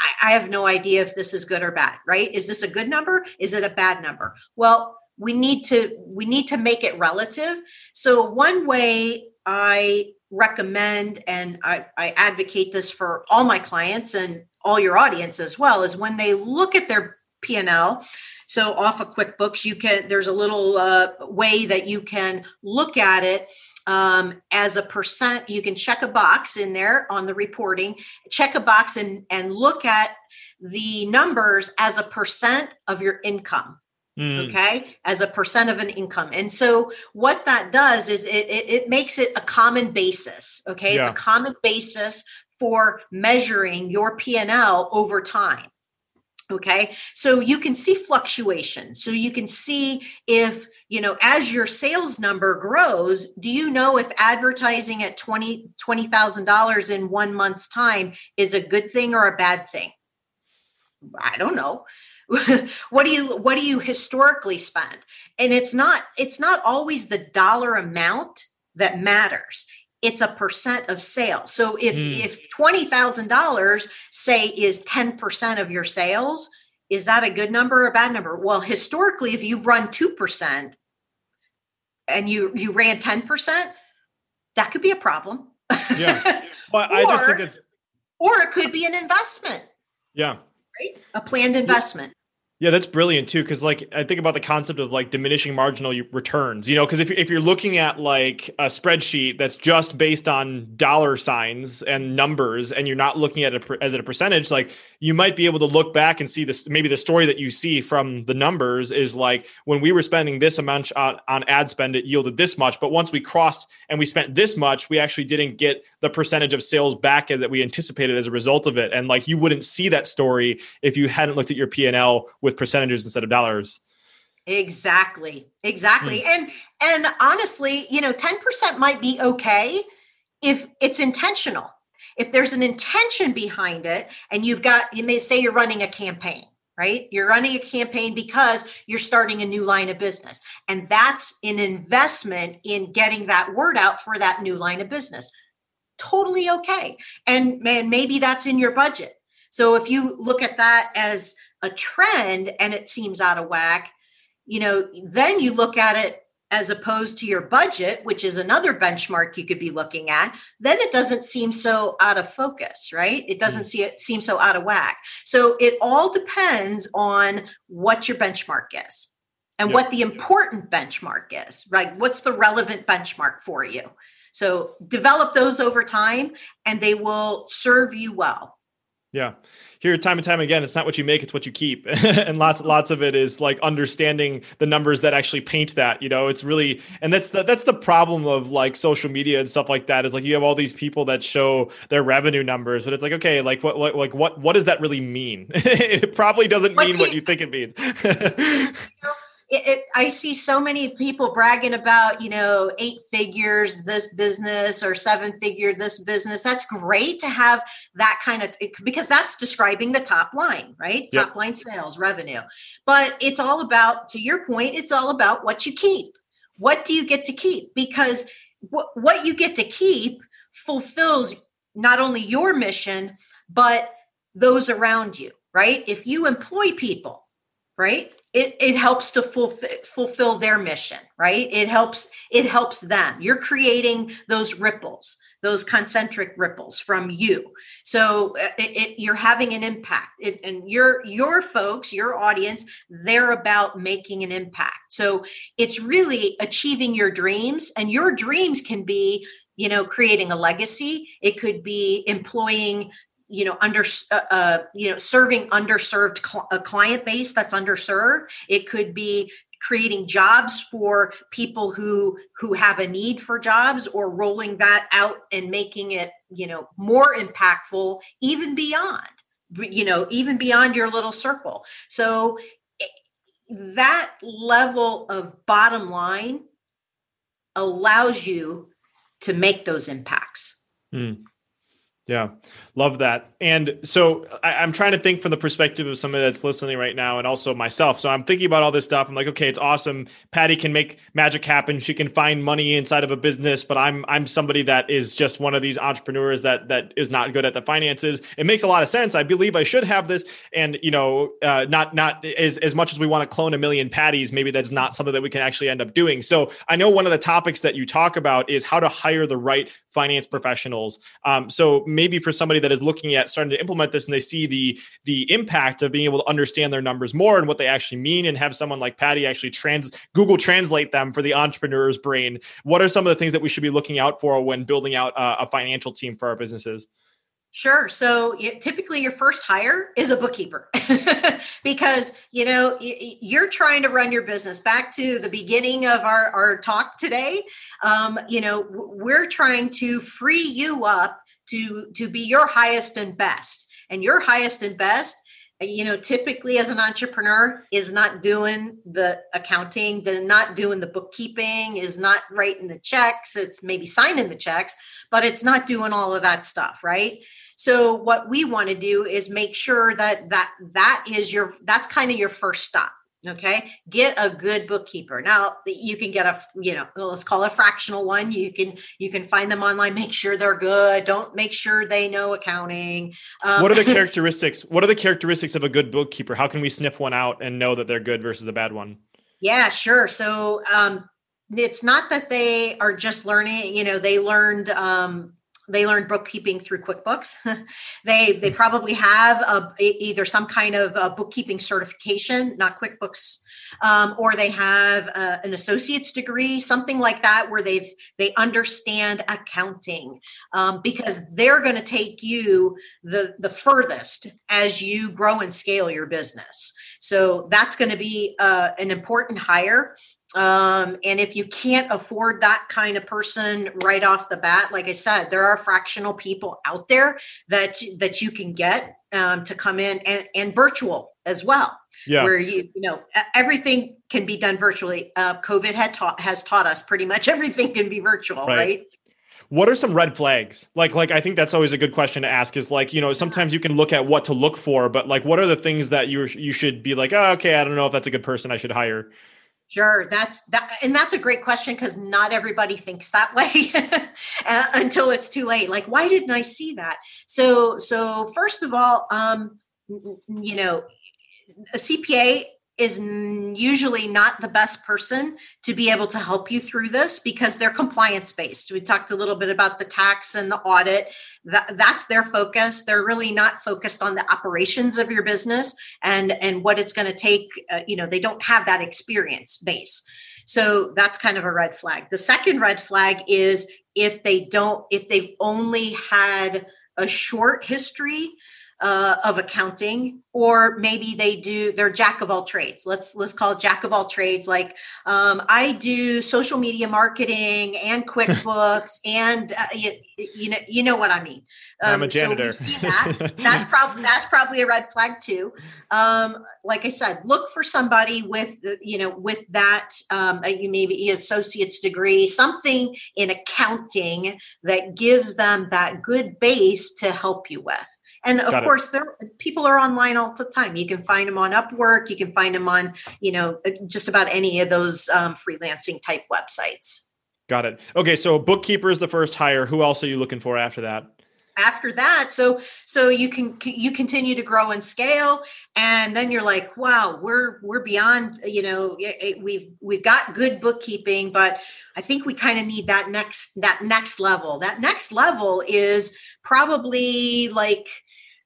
Speaker 2: I, I have no idea if this is good or bad, right? Is this a good number? Is it a bad number? Well, we need to we need to make it relative. So one way I recommend and I, I advocate this for all my clients and all your audience as well is when they look at their P&L so off of QuickBooks, you can there's a little uh, way that you can look at it um, as a percent. You can check a box in there on the reporting, check a box and, and look at the numbers as a percent of your income. Mm. Okay, as a percent of an income. And so, what that does is it, it, it makes it a common basis. Okay, yeah. it's a common basis for measuring your P&L over time. Okay. So you can see fluctuations. So you can see if, you know, as your sales number grows, do you know if advertising at 20 $20,000 in 1 month's time is a good thing or a bad thing? I don't know. what do you what do you historically spend? And it's not it's not always the dollar amount that matters it's a percent of sales. So if mm. if twenty thousand dollars say is ten percent of your sales, is that a good number or a bad number? Well, historically, if you've run two percent and you you ran ten percent, that could be a problem.
Speaker 1: Yeah, but or, I just think it's
Speaker 2: or it could be an investment.
Speaker 1: Yeah,
Speaker 2: right, a planned investment.
Speaker 1: Yeah, that's brilliant too. Cause like I think about the concept of like diminishing marginal returns, you know, because if, if you're looking at like a spreadsheet that's just based on dollar signs and numbers and you're not looking at it as a percentage, like you might be able to look back and see this. Maybe the story that you see from the numbers is like when we were spending this amount on, on ad spend, it yielded this much. But once we crossed and we spent this much, we actually didn't get the percentage of sales back that we anticipated as a result of it. And like you wouldn't see that story if you hadn't looked at your P and L with percentages instead of dollars.
Speaker 2: Exactly. Exactly. Mm. And and honestly, you know, 10% might be okay if it's intentional. If there's an intention behind it and you've got you may say you're running a campaign, right? You're running a campaign because you're starting a new line of business. And that's an investment in getting that word out for that new line of business. Totally okay. And man, maybe that's in your budget. So if you look at that as a trend and it seems out of whack, you know, then you look at it as opposed to your budget, which is another benchmark you could be looking at, then it doesn't seem so out of focus, right? It doesn't mm. see it seem so out of whack. So it all depends on what your benchmark is and yep. what the important benchmark is, right? What's the relevant benchmark for you? So develop those over time and they will serve you well.
Speaker 1: Yeah. Here, time and time again, it's not what you make, it's what you keep. and lots, lots of it is like understanding the numbers that actually paint that, you know, it's really, and that's the, that's the problem of like social media and stuff like that is like, you have all these people that show their revenue numbers, but it's like, okay, like what, what like what, what does that really mean? it probably doesn't mean what you think it means.
Speaker 2: it, it, I see so many people bragging about, you know, eight figures this business or seven figure this business. That's great to have that kind of because that's describing the top line, right? Yep. Top line sales revenue. But it's all about, to your point, it's all about what you keep. What do you get to keep? Because what, what you get to keep fulfills not only your mission, but those around you, right? If you employ people, right? It, it helps to fulfill, fulfill their mission right? It helps it helps them. You're creating those ripples those concentric ripples from you. So uh, it, it, you're having an impact. It, and your your folks your audience they're about making an impact. So it's really achieving your dreams and your dreams can be you know creating a legacy. It could be employing you know under uh, uh, you know serving underserved cl- a client base that's underserved it could be creating jobs for people who who have a need for jobs or rolling that out and making it you know more impactful even beyond you know even beyond your little circle so eh, that level of bottom line allows you to make those impacts
Speaker 1: mm. Yeah, love that. And so I, am trying to think from the perspective of somebody that's listening right now and also myself. So I'm thinking about all this stuff. I'm like, okay, it's awesome. Patty can make magic happen. She can find money inside of a business, but I'm I'm somebody that is just one of these entrepreneurs that that is not good at the finances. It makes a lot of sense. I believe I should have this. And you know, uh, not not as, as much as we want to clone a million patties, maybe that's not something that we can actually end up doing. So I know one of the topics that you talk about is how to hire the right finance professionals. Um, so maybe for somebody that is looking at starting to implement this and they see the the impact of being able to understand their numbers more and what they actually mean, and have someone like Patty actually trans Google translate them for the entrepreneur's brain. What are some of the things that we should be looking out for when building out a, a financial team for our businesses?
Speaker 2: Sure. So typically your first hire is a bookkeeper because, you know, you're trying to run your business back to the beginning of our, our talk today. Um, you know, we're trying to free you up to, to be your highest and best and your highest and best you know typically as an entrepreneur is not doing the accounting not doing the bookkeeping is not writing the checks it's maybe signing the checks but it's not doing all of that stuff right so what we want to do is make sure that that that is your that's kind of your first stop. Okay, get a good bookkeeper. Now you can get a you know let's call a fractional one. You can you can find them online. Make sure they're good. Don't make sure they know accounting.
Speaker 1: Um, what are the characteristics? What are the characteristics of a good bookkeeper? How can we sniff one out and know that they're good versus a bad one?
Speaker 2: Yeah, sure. So um, it's not that they are just learning. You know, they learned um, they learned bookkeeping through QuickBooks. they they probably have a, either some kind of bookkeeping certification, not QuickBooks, um, or they have a, uh, an associate's degree, something like that, where they've they understand accounting um, because they're going to take you the the furthest as you grow and scale your business. So that's going to be uh, an important hire. Um, and if you can't afford that kind of person right off the bat, like I said, there are fractional people out there that that you can get um, to come in and, and virtual as well. Yeah. Where you you know everything can be done virtually. Uh, COVID had taught has taught us pretty much everything can be virtual, right? right?
Speaker 1: what are some red flags like like i think that's always a good question to ask is like you know sometimes you can look at what to look for but like what are the things that you you should be like oh, okay i don't know if that's a good person i should hire
Speaker 2: Sure, that's that, and that's a great question because not everybody thinks that way until it's too late. Like, why didn't I see that? So, so first of all, um, you know, a CPA is usually not the best person to be able to help you through this because they're compliance based. We talked a little bit about the tax and the audit. That, that's their focus. They're really not focused on the operations of your business and and what it's going to take. Uh, you know, they don't have that experience base. So that's kind of a red flag. The second red flag is if they don't, if they've only had a short history uh, of accounting or maybe they do they're jack of all trades let's let's call it jack of all trades like um, i do social media marketing and quickbooks and uh, you, you, know you know what i mean
Speaker 1: um, I'm a janitor.
Speaker 2: So that. that's probably that's probably a red flag too. Um, like I said, look for somebody with you know with that um, maybe associate's degree, something in accounting that gives them that good base to help you with. And of Got course, there people are online all the time. You can find them on Upwork. You can find them on you know just about any of those um, freelancing type websites.
Speaker 1: Got it. Okay, so bookkeeper is the first hire. Who else are you looking for after that?
Speaker 2: after that so so you can you continue to grow and scale and then you're like wow we're we're beyond you know it, it, we've we've got good bookkeeping but i think we kind of need that next that next level that next level is probably like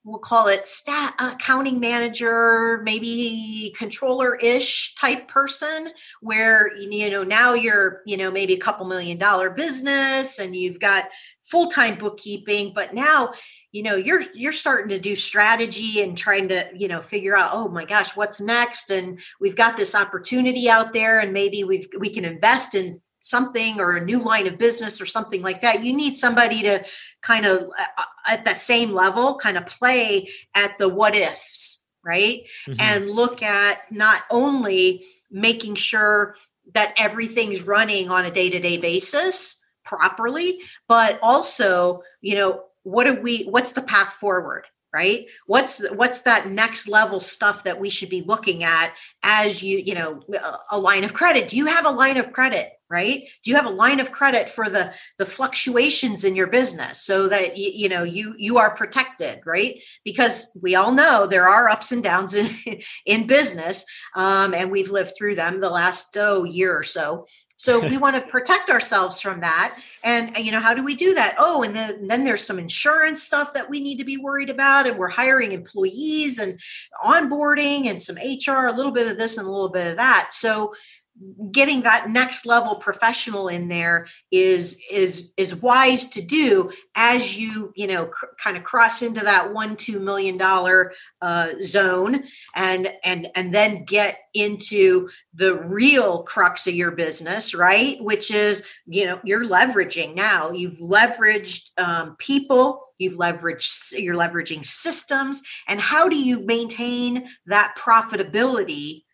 Speaker 2: we'll call it stat uh, accounting manager maybe controller ish type person where you know now you're you know maybe a couple million dollar business and you've got full-time bookkeeping but now you know you're you're starting to do strategy and trying to you know figure out oh my gosh what's next? And we've got this opportunity out there and maybe we've we can invest in something or a new line of business or something like that you need somebody to kind of uh, uh, at that same level kind of play at the what ifs right mm-hmm. and look at not only making sure that everything's running on a day-to-day basis properly but also you know what are we what's the path forward right? What's what's that next level stuff that we should be looking at as you you know a line of credit? Do you have a line of credit right? Do you have a line of credit for the the fluctuations in your business so that you, you know you you are protected right? Because we all know there are ups and downs in in business um, and we've lived through them the last oh year or so so we want to protect ourselves from that. And uh, you know, how do we do that? Oh, and then, then there's some insurance stuff that we need to be worried about. And we're hiring employees and onboarding and some HR, a little bit of this and a little bit of that. So getting that next level professional in there is is is wise to do as you you know cr- kind of cross into that one two million dollar uh, zone and and and then get into the real crux of your business right? Which is you know you're leveraging now. You've leveraged um, people. You've leveraged you're leveraging systems. And how do you maintain that profitability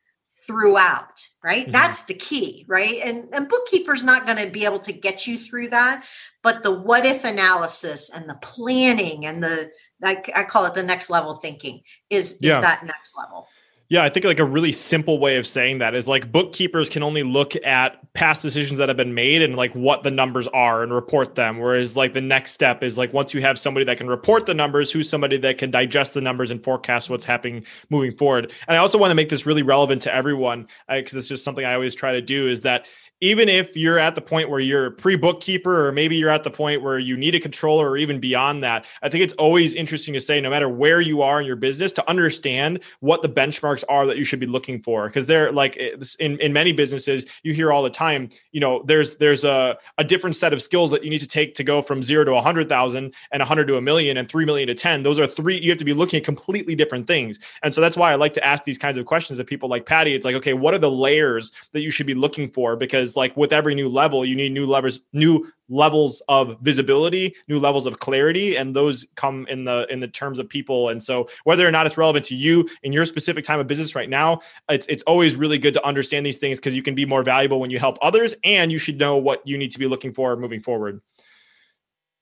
Speaker 2: throughout right mm-hmm. that's the key right and and bookkeeper's not going to be able to get you through that but the what if analysis and the planning and the I, I call it the next level thinking is yeah. is that next level
Speaker 1: yeah, I think like a really simple way of saying that is like bookkeepers can only look at past decisions that have been made and like what the numbers are and report them. Whereas like the next step is like once you have somebody that can report the numbers, who's somebody that can digest the numbers and forecast what's happening moving forward. And I also want to make this really relevant to everyone because uh, it's just something I always try to do is that even if you're at the point where you're a pre bookkeeper, or maybe you're at the point where you need a controller, or even beyond that, I think it's always interesting to say, no matter where you are in your business, to understand what the benchmarks are that you should be looking for. Because they're like eh, in, in many businesses, you hear all the time, you know, there's there's a, a different set of skills that you need to take to go from zero to a hundred thousand and a hundred to a million and three million to 10. Those are three, you have to be looking at completely different things. And so that's why I like to ask these kinds of questions to people like Patty. It's like, okay, what are the layers that you should be looking for? Because like with every new level, you need new levers, new levels of visibility, new levels of clarity, and those come in the in the terms of people. And so, whether or not it's relevant to you in your specific time of business right now, it's it's always really good to understand these things because you can be more valuable when you help others, and you should know what you need to be looking for moving forward.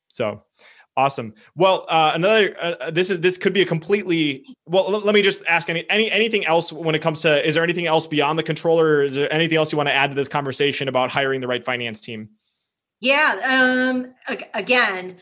Speaker 1: So. Awesome. Well, uh, another uh, uh, this is this could be a completely well. L- let me just ask any any anything else when it comes to is there anything else beyond the controller? is there anything else you want to add to this conversation about hiring the right finance team?
Speaker 2: Yeah. Um. Again,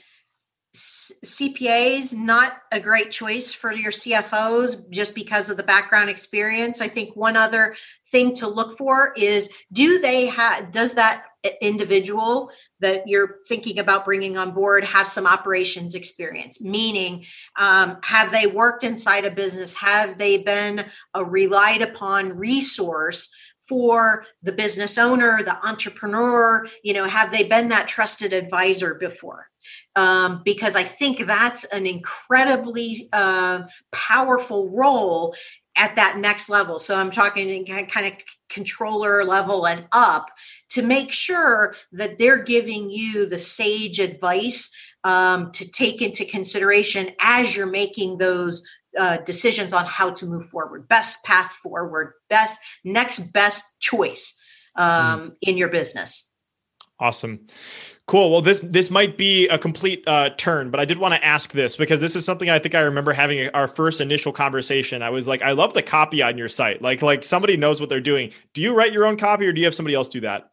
Speaker 2: CPAs not a great choice for your CFOs just because of the background experience. I think one other thing to look for is do they have does that individual that you're thinking about bringing on board have some operations experience meaning um, have they worked inside a business have they been a relied upon resource for the business owner, the entrepreneur? You know, have they been that trusted advisor before? Um, because I think that's an incredibly uh, powerful role at that next level. So I'm talking kind of controller level and up to make sure that they're giving you the sage advice um, to take into consideration as you're making those uh, decisions on how to move forward, best path forward, best next best choice um, mm. in your business.
Speaker 1: Awesome. Cool. Well, this this might be a complete uh, turn, but I did want to ask this because this is something I think I remember having our first initial conversation. I was like, I love the copy on your site. Like, like somebody knows what they're doing. Do you write your own copy, or do you have somebody else do that?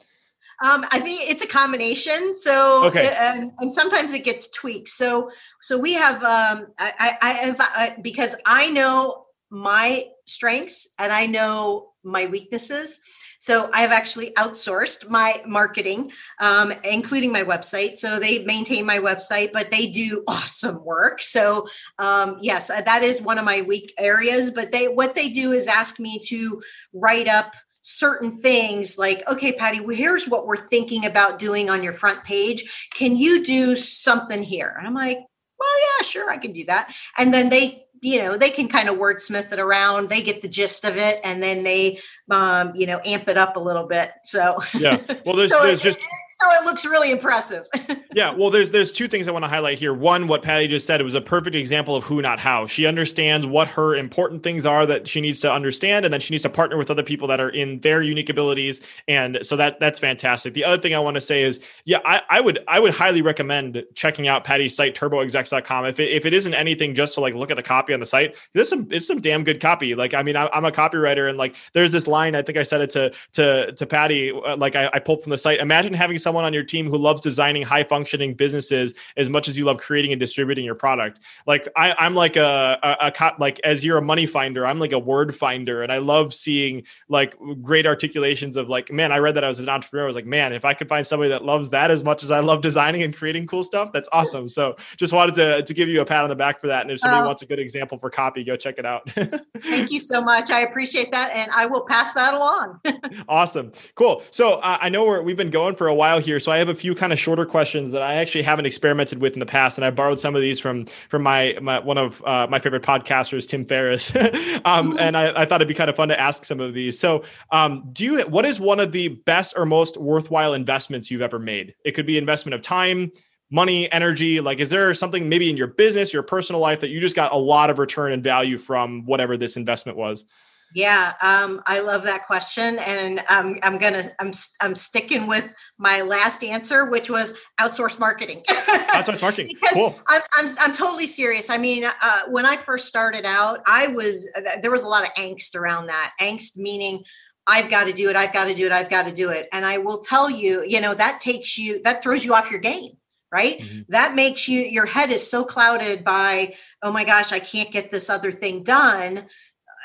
Speaker 2: Um, I think it's a combination. So, okay. and, and sometimes it gets tweaked. So, so we have, um, I, I have, I, because I know my strengths and I know my weaknesses. So I have actually outsourced my marketing, um, including my website. So they maintain my website, but they do awesome work. So um, yes, uh, that is one of my weak areas. But they what they do is ask me to write up certain things like okay patty well, here's what we're thinking about doing on your front page can you do something here and i'm like well yeah sure i can do that and then they you know they can kind of wordsmith it around they get the gist of it and then they um you know amp it up a little bit so
Speaker 1: yeah well there's so there's it, just
Speaker 2: so it looks really impressive.
Speaker 1: yeah, well, there's there's two things I want to highlight here. One, what Patty just said, it was a perfect example of who, not how. She understands what her important things are that she needs to understand, and then she needs to partner with other people that are in their unique abilities. And so that that's fantastic. The other thing I want to say is, yeah, I, I would I would highly recommend checking out Patty's site, turboexecs.com. If it, if it isn't anything just to like look at the copy on the site, there's some it's some damn good copy. Like, I mean, I, am a copywriter, and like, there's this line. I think I said it to to to Patty. Uh, like, I, I pulled from the site. Imagine having someone on your team who loves designing high functioning businesses as much as you love creating and distributing your product. Like I, am like a, a, a like as you're a money finder, I'm like a word finder, and I love seeing like great articulations of like, man, I read that I was an entrepreneur. I was like, man, if I could find somebody that loves that as much as I love designing and creating cool stuff, that's awesome. So just wanted to to give you a pat on the back for that. And if somebody oh. wants a good example for copy, go check it out.
Speaker 2: Thank you so much. I appreciate that, and I will pass that along.
Speaker 1: awesome, cool. So uh, I know we're we've been going for a while here, so I have a few kind of shorter questions that I actually haven't experimented with in the past, and I borrowed some of these from from my, my one of uh, my favorite podcasters, Tim Ferriss, um, and I, I, thought it'd be kind of fun to ask some of these. So, um, do you? What is one of the best or most worthwhile investments you've ever made? It could be investment of time, money, energy? Like, is there something maybe in your business, your personal life that you just got a lot of return and value from whatever this investment was?
Speaker 2: Yeah, um, I love that question, and um, I'm gonna I'm I'm sticking with my last answer, which was outsource marketing.
Speaker 1: outsource marketing, because cool.
Speaker 2: I'm, I'm I'm totally serious. I mean, uh, when I first started out, I was uh, there was a lot of angst around that. Angst meaning I've got to do it, I've got to do it, I've got to do it, and I will tell you, you know, that takes you that throws you off your game right mm-hmm. that makes you your head is so clouded by oh my gosh i can't get this other thing done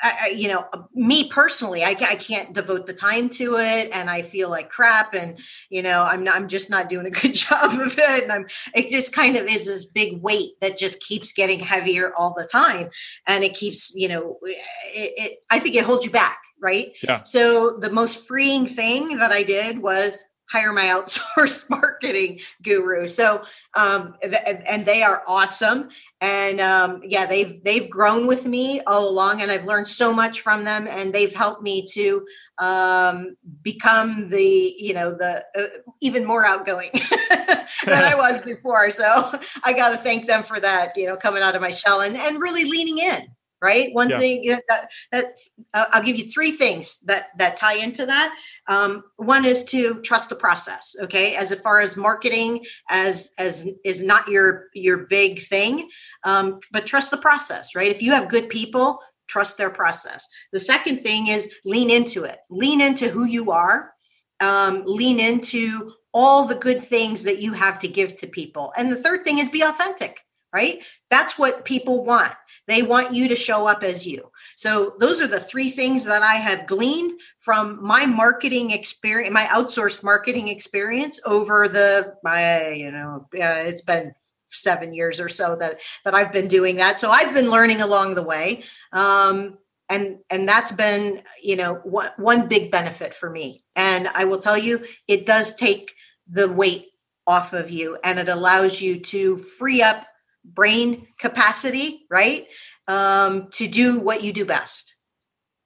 Speaker 2: I, you know, me personally, I, I can't devote the time to it, and I feel like crap, and you know, I'm not, I'm just not doing a good job of it, and I'm it just kind of is this big weight that just keeps getting heavier all the time, and it keeps, you know, it, it I think it holds you back, right?
Speaker 1: Yeah.
Speaker 2: So the most freeing thing that I did was hire my outsourced marketing guru. So, um, and they are awesome. And um, yeah, they've they've grown with me all along, and I've learned so much from them. And they've helped me to um, become the you know the uh, even more outgoing than I was before. So I got to thank them for that. You know, coming out of my shell and and really leaning in right? One yeah. thing that, that uh, i'll give you three things that that tie into that. Um, one is to trust the process okay? As far as marketing as as is not your your big thing um, but trust the process right? If you have good people trust their process. The second thing is lean into it. Lean into who you are. Um, lean into all the good things that you have to give to people. And the third thing is be authentic right? That's what people want they want you to show up as you. So those are the three things that I have gleaned from my marketing experience, my outsourced marketing experience over the my you know uh, it's been seven years or so that that I've been doing that. So I've been learning along the way. Um, and and that's been you know one, one big benefit for me and i will tell you it does take the weight off of you and it allows you to free up brain capacity right? Um, to do what you do best.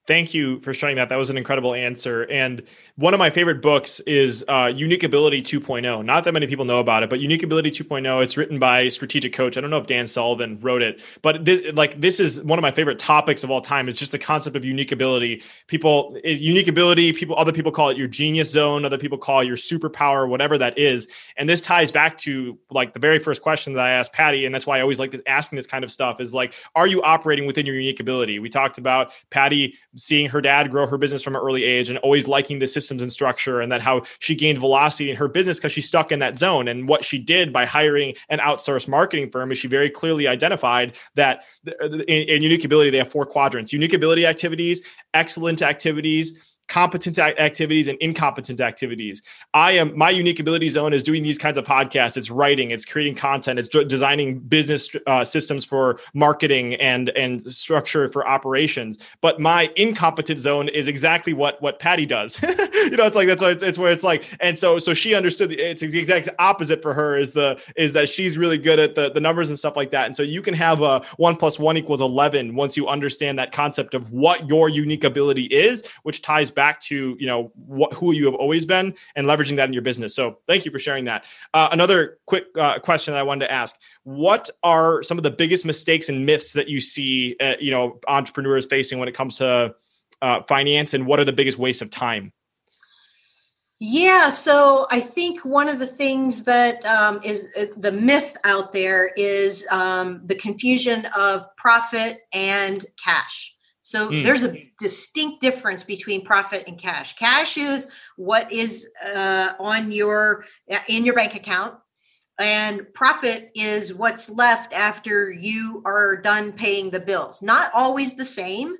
Speaker 1: Thank you for sharing that. That was an incredible answer. And one of my favorite books is uh, Unique Ability 2.0. Not that many people know about it, but Unique Ability 2.0. It's written by strategic coach. I don't know if Dan Sullivan wrote it, but this like this is one of my favorite topics of all time. Is just the concept of unique ability. People is unique ability. People other people call it your genius zone. Other people call your superpower, whatever that is. And this ties back to like the very first question that I asked Patty, and that's why I always like this, asking this kind of stuff. Is like, are you operating within your unique ability? We talked about Patty seeing her dad grow her business from an early age and always liking the system systems and structure and that how she gained velocity in her business because she's stuck in that zone. And what she did by hiring an outsourced marketing firm is she very clearly identified that in, in unique ability, they have four quadrants unique ability activities, excellent activities, competent activities and incompetent activities. I am my unique ability zone is doing these kinds of podcasts. It's writing, it's creating content, it's designing business uh, systems for marketing and and structure for operations. But my incompetent zone is exactly what what Patty does. you know, it's like that's it's, it's where it's like, and so so she understood the, it's the exact opposite for her is the is that she's really good at the the numbers and stuff like that. And so you can have a one plus one equals eleven once you understand that concept of what your unique ability is, which ties back to you know what who you have always been and leveraging that in your business. So thank you for sharing that. Uh, another quick uh, question that I wanted to ask: What are some of the biggest mistakes and myths that you see uh, you know entrepreneurs facing when it comes to uh, finance, and what are the biggest wastes of time?
Speaker 2: Yeah, so I think one of the things that um, is uh, the myth out there is um, the confusion of profit and cash. So mm. there's a distinct difference between profit and cash. Cash is what is uh, on your uh, in your bank account, and profit is what's left after you are done paying the bills. Not always the same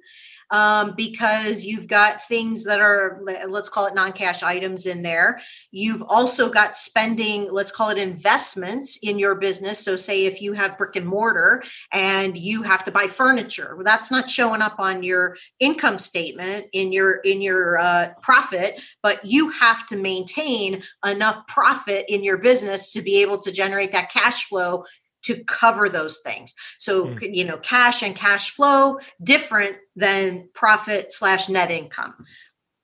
Speaker 2: um, because you've got things that are, let's call it non cash items in there. You've also got spending, let's call it investments in your business. So, say if you have brick and mortar and you have to buy furniture, well, that's not showing up on your income statement in your in your uh, profit, but you have to maintain enough profit in your business to be able to generate that cash flow to cover those things. So, mm. you know, cash and cash flow different than profit slash net income.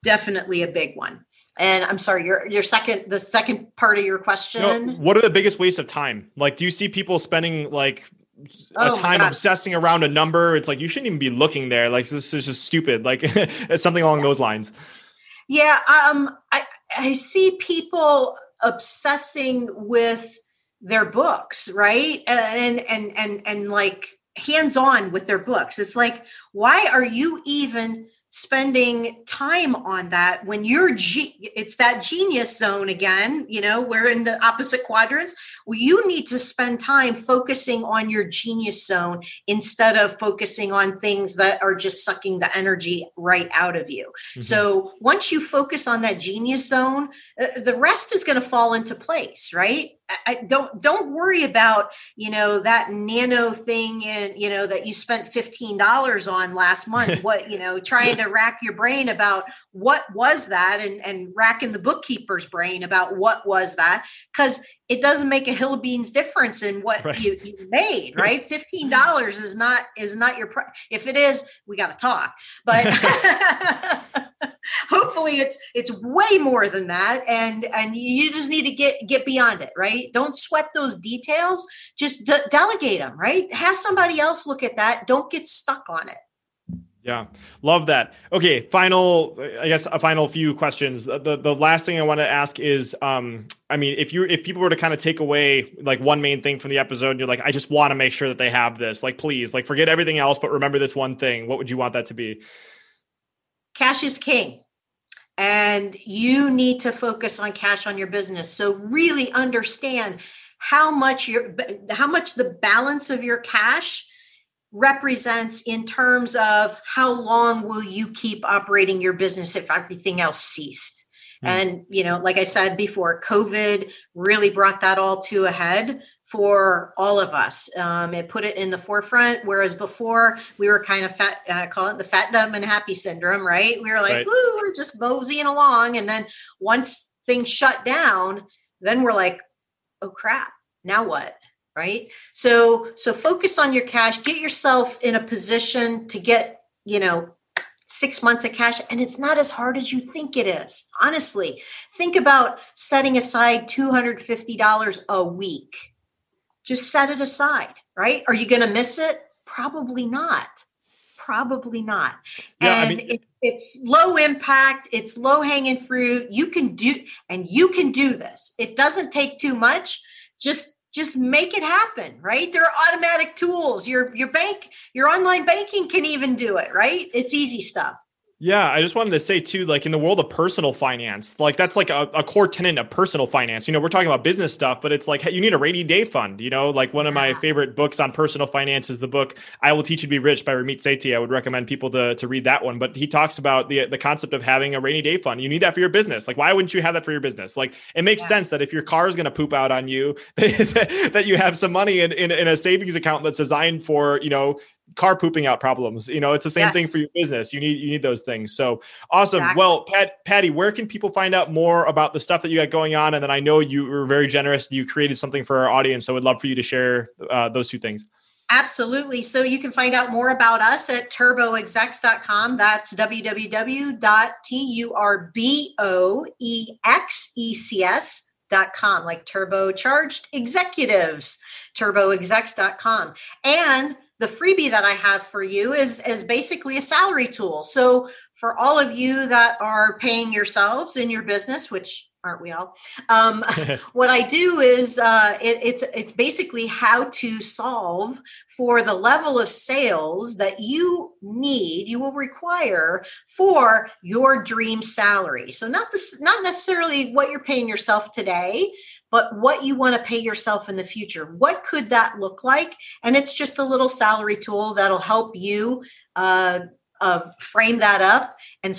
Speaker 2: Definitely a big one. And I'm sorry, your your second the second part of your question.
Speaker 1: No, what are the biggest waste of time? Like, do you see people spending like a oh time obsessing around a number? It's like you shouldn't even be looking there. Like this is just stupid. Like something along those lines.
Speaker 2: Yeah, um, I I see people obsessing with their books right? And and and and like hands on with their books. It's like why are you even spending time on that when you're ge- it's that genius zone again you know we're in the opposite quadrants. Well, you need to spend time focusing on your genius zone instead of focusing on things that are just sucking the energy right out of you. Mm-hmm. so once you focus on that genius zone uh, the rest is going to fall into place right I don't don't worry about you know that nano thing and you know that you spent fifteen dollars on last month. what you know, trying to rack your brain about what was that, and and racking the bookkeeper's brain about what was that, because it doesn't make a hill of beans difference in what right. you, you, made. Right, fifteen dollars is not is not your. Pr- if it is, we got to talk. But hopefully it's it's way more than that and and you just need to get get beyond it right don't sweat those details just de- delegate them right have somebody else look at that don't get stuck on it
Speaker 1: yeah, love that. Okay, final. I guess a final few questions. The the last thing I want to ask is, um, I mean, if you if people were to kind of take away like one main thing from the episode, you're like, I just want to make sure that they have this. Like, please, like, forget everything else, but remember this one thing. What would you want that to be?
Speaker 2: Cash is king and you need to focus on cash on your business. So really understand how much your how much the balance of your cash represents in terms of how long will you keep operating your business if everything else ceased. Mm. and you know like i said before covid really brought that all to a head for all of us. Um, it put it in the forefront, whereas before we were kind of fat, uh, call it the fat, dumb, and happy syndrome, right? We were like, right. woo, we're just moseying along. And then once things shut down, then we're like, oh crap, now what? Right. So, so focus on your cash, get yourself in a position to get, you know, six months of cash and it's not as hard as you think it is honestly think about setting aside $250 a week just set it aside right? Are you going to miss it? Probably not. Probably not. Yeah, and I mean, it, it's low impact it's low hanging fruit. You can do and you can do this. It doesn't take too much. Just just make it happen right? There are automatic tools. Your your bank your online banking can even do it right? It's easy stuff
Speaker 1: yeah, I just wanted to say too, like in the world of personal finance, like that's like a, a, core tenant of personal finance. You know, we're talking about business stuff, but it's like hey, you need a rainy day fund. You know, like one of my favorite books on personal finance is the book "I Will Teach You to Be Rich" by Ramit Sethi. I would recommend people to to read that one. But he talks about the the concept of having a rainy day fund. You need that for your business. Like, why wouldn't you have that for your business? Like, it makes yeah. sense that if your car is going to poop out on you, that you have some money in, in in a savings account that's designed for you know car pooping out problems. You know, it's the same yes. thing for your business. You need you need those things. So awesome. Exactly. Well, Pat, Patty, where can people find out more about the stuff that you got going on? And then I know you were very generous. You created something for our audience, so I would love for you to share uh, those two things.
Speaker 2: Absolutely. So you can find out more about us at turboexecs.com. That's www.turboexecs.com, like turbocharged executives, turboexecs.com. And the freebie that I have for you is is basically a salary tool. So for all of you that are paying yourselves in your business, which aren't we all? Um, what I do is uh, it, it's it's basically how to solve for the level of sales that you need, you will require for your dream salary. So not this, not necessarily what you're paying yourself today, but what you want to pay yourself in the future. What could that look like? And it's just a little salary tool that'll help you uh, uh, frame that up, and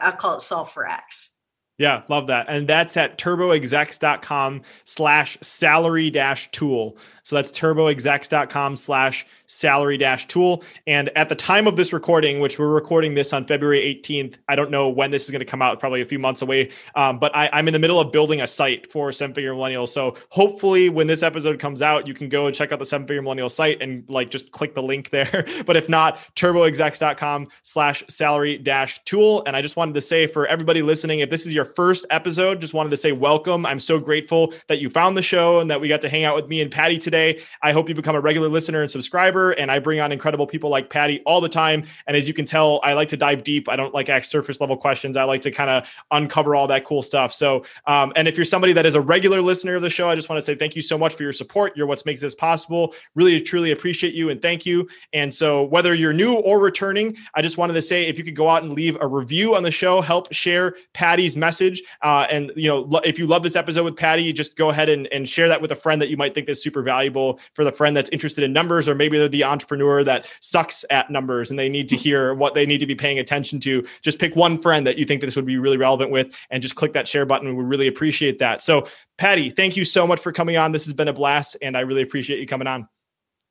Speaker 2: I call it solve for X.
Speaker 1: Yeah, love that. And that's at turboexecs.com slash salary dash tool. So that's turboexecs.com slash salary dash tool. And at the time of this recording, which we're recording this on February 18th, I don't know when this is going to come out, probably a few months away. Um, but I, am in the middle of building a site for Seven Figure Millennial. So hopefully, when this episode comes out, you can go and check out the Seven Figure Millennial site and like just click the link there. but if not, turboexecs.com slash salary dash tool. And I just wanted to say for everybody listening, if this is your first episode, just wanted to say welcome. I'm so grateful that you found the show and that we got to hang out with me and Patty today. I hope you become a regular listener and subscriber subscriber, and I bring on incredible people like Patty all the time. And as you can tell, I like to dive deep. I don't like ask surface level questions. I like to kind of uncover all that cool stuff. So, um, and if you're somebody that is a regular listener of the show, I just want to say thank you so much for your support. You're what makes this possible. Really, truly appreciate you and thank you. And so, whether you're new or returning, I just wanted to say if you could go out and leave a review on the show, help share Patty's message. Uh, and you know, if you love this episode with Patty, just go ahead and, and share that with a friend that you might think is super valuable for the friend that's interested in numbers, or maybe they're the entrepreneur that sucks at numbers and they need to hear what they need to be paying attention to, just pick one friend that you think this would be really relevant with and just click that share button. We really appreciate that. So, Patty, thank you so much for coming on. This has been a blast and I really appreciate you coming on.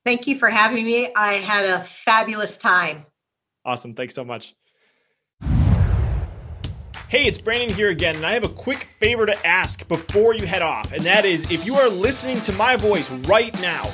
Speaker 2: Thank you for having me. I had a fabulous time.
Speaker 1: Awesome. Thanks so much. Hey, it's Brandon here again, and I have a quick favor to ask before you head off, and that is if you are listening to my voice right now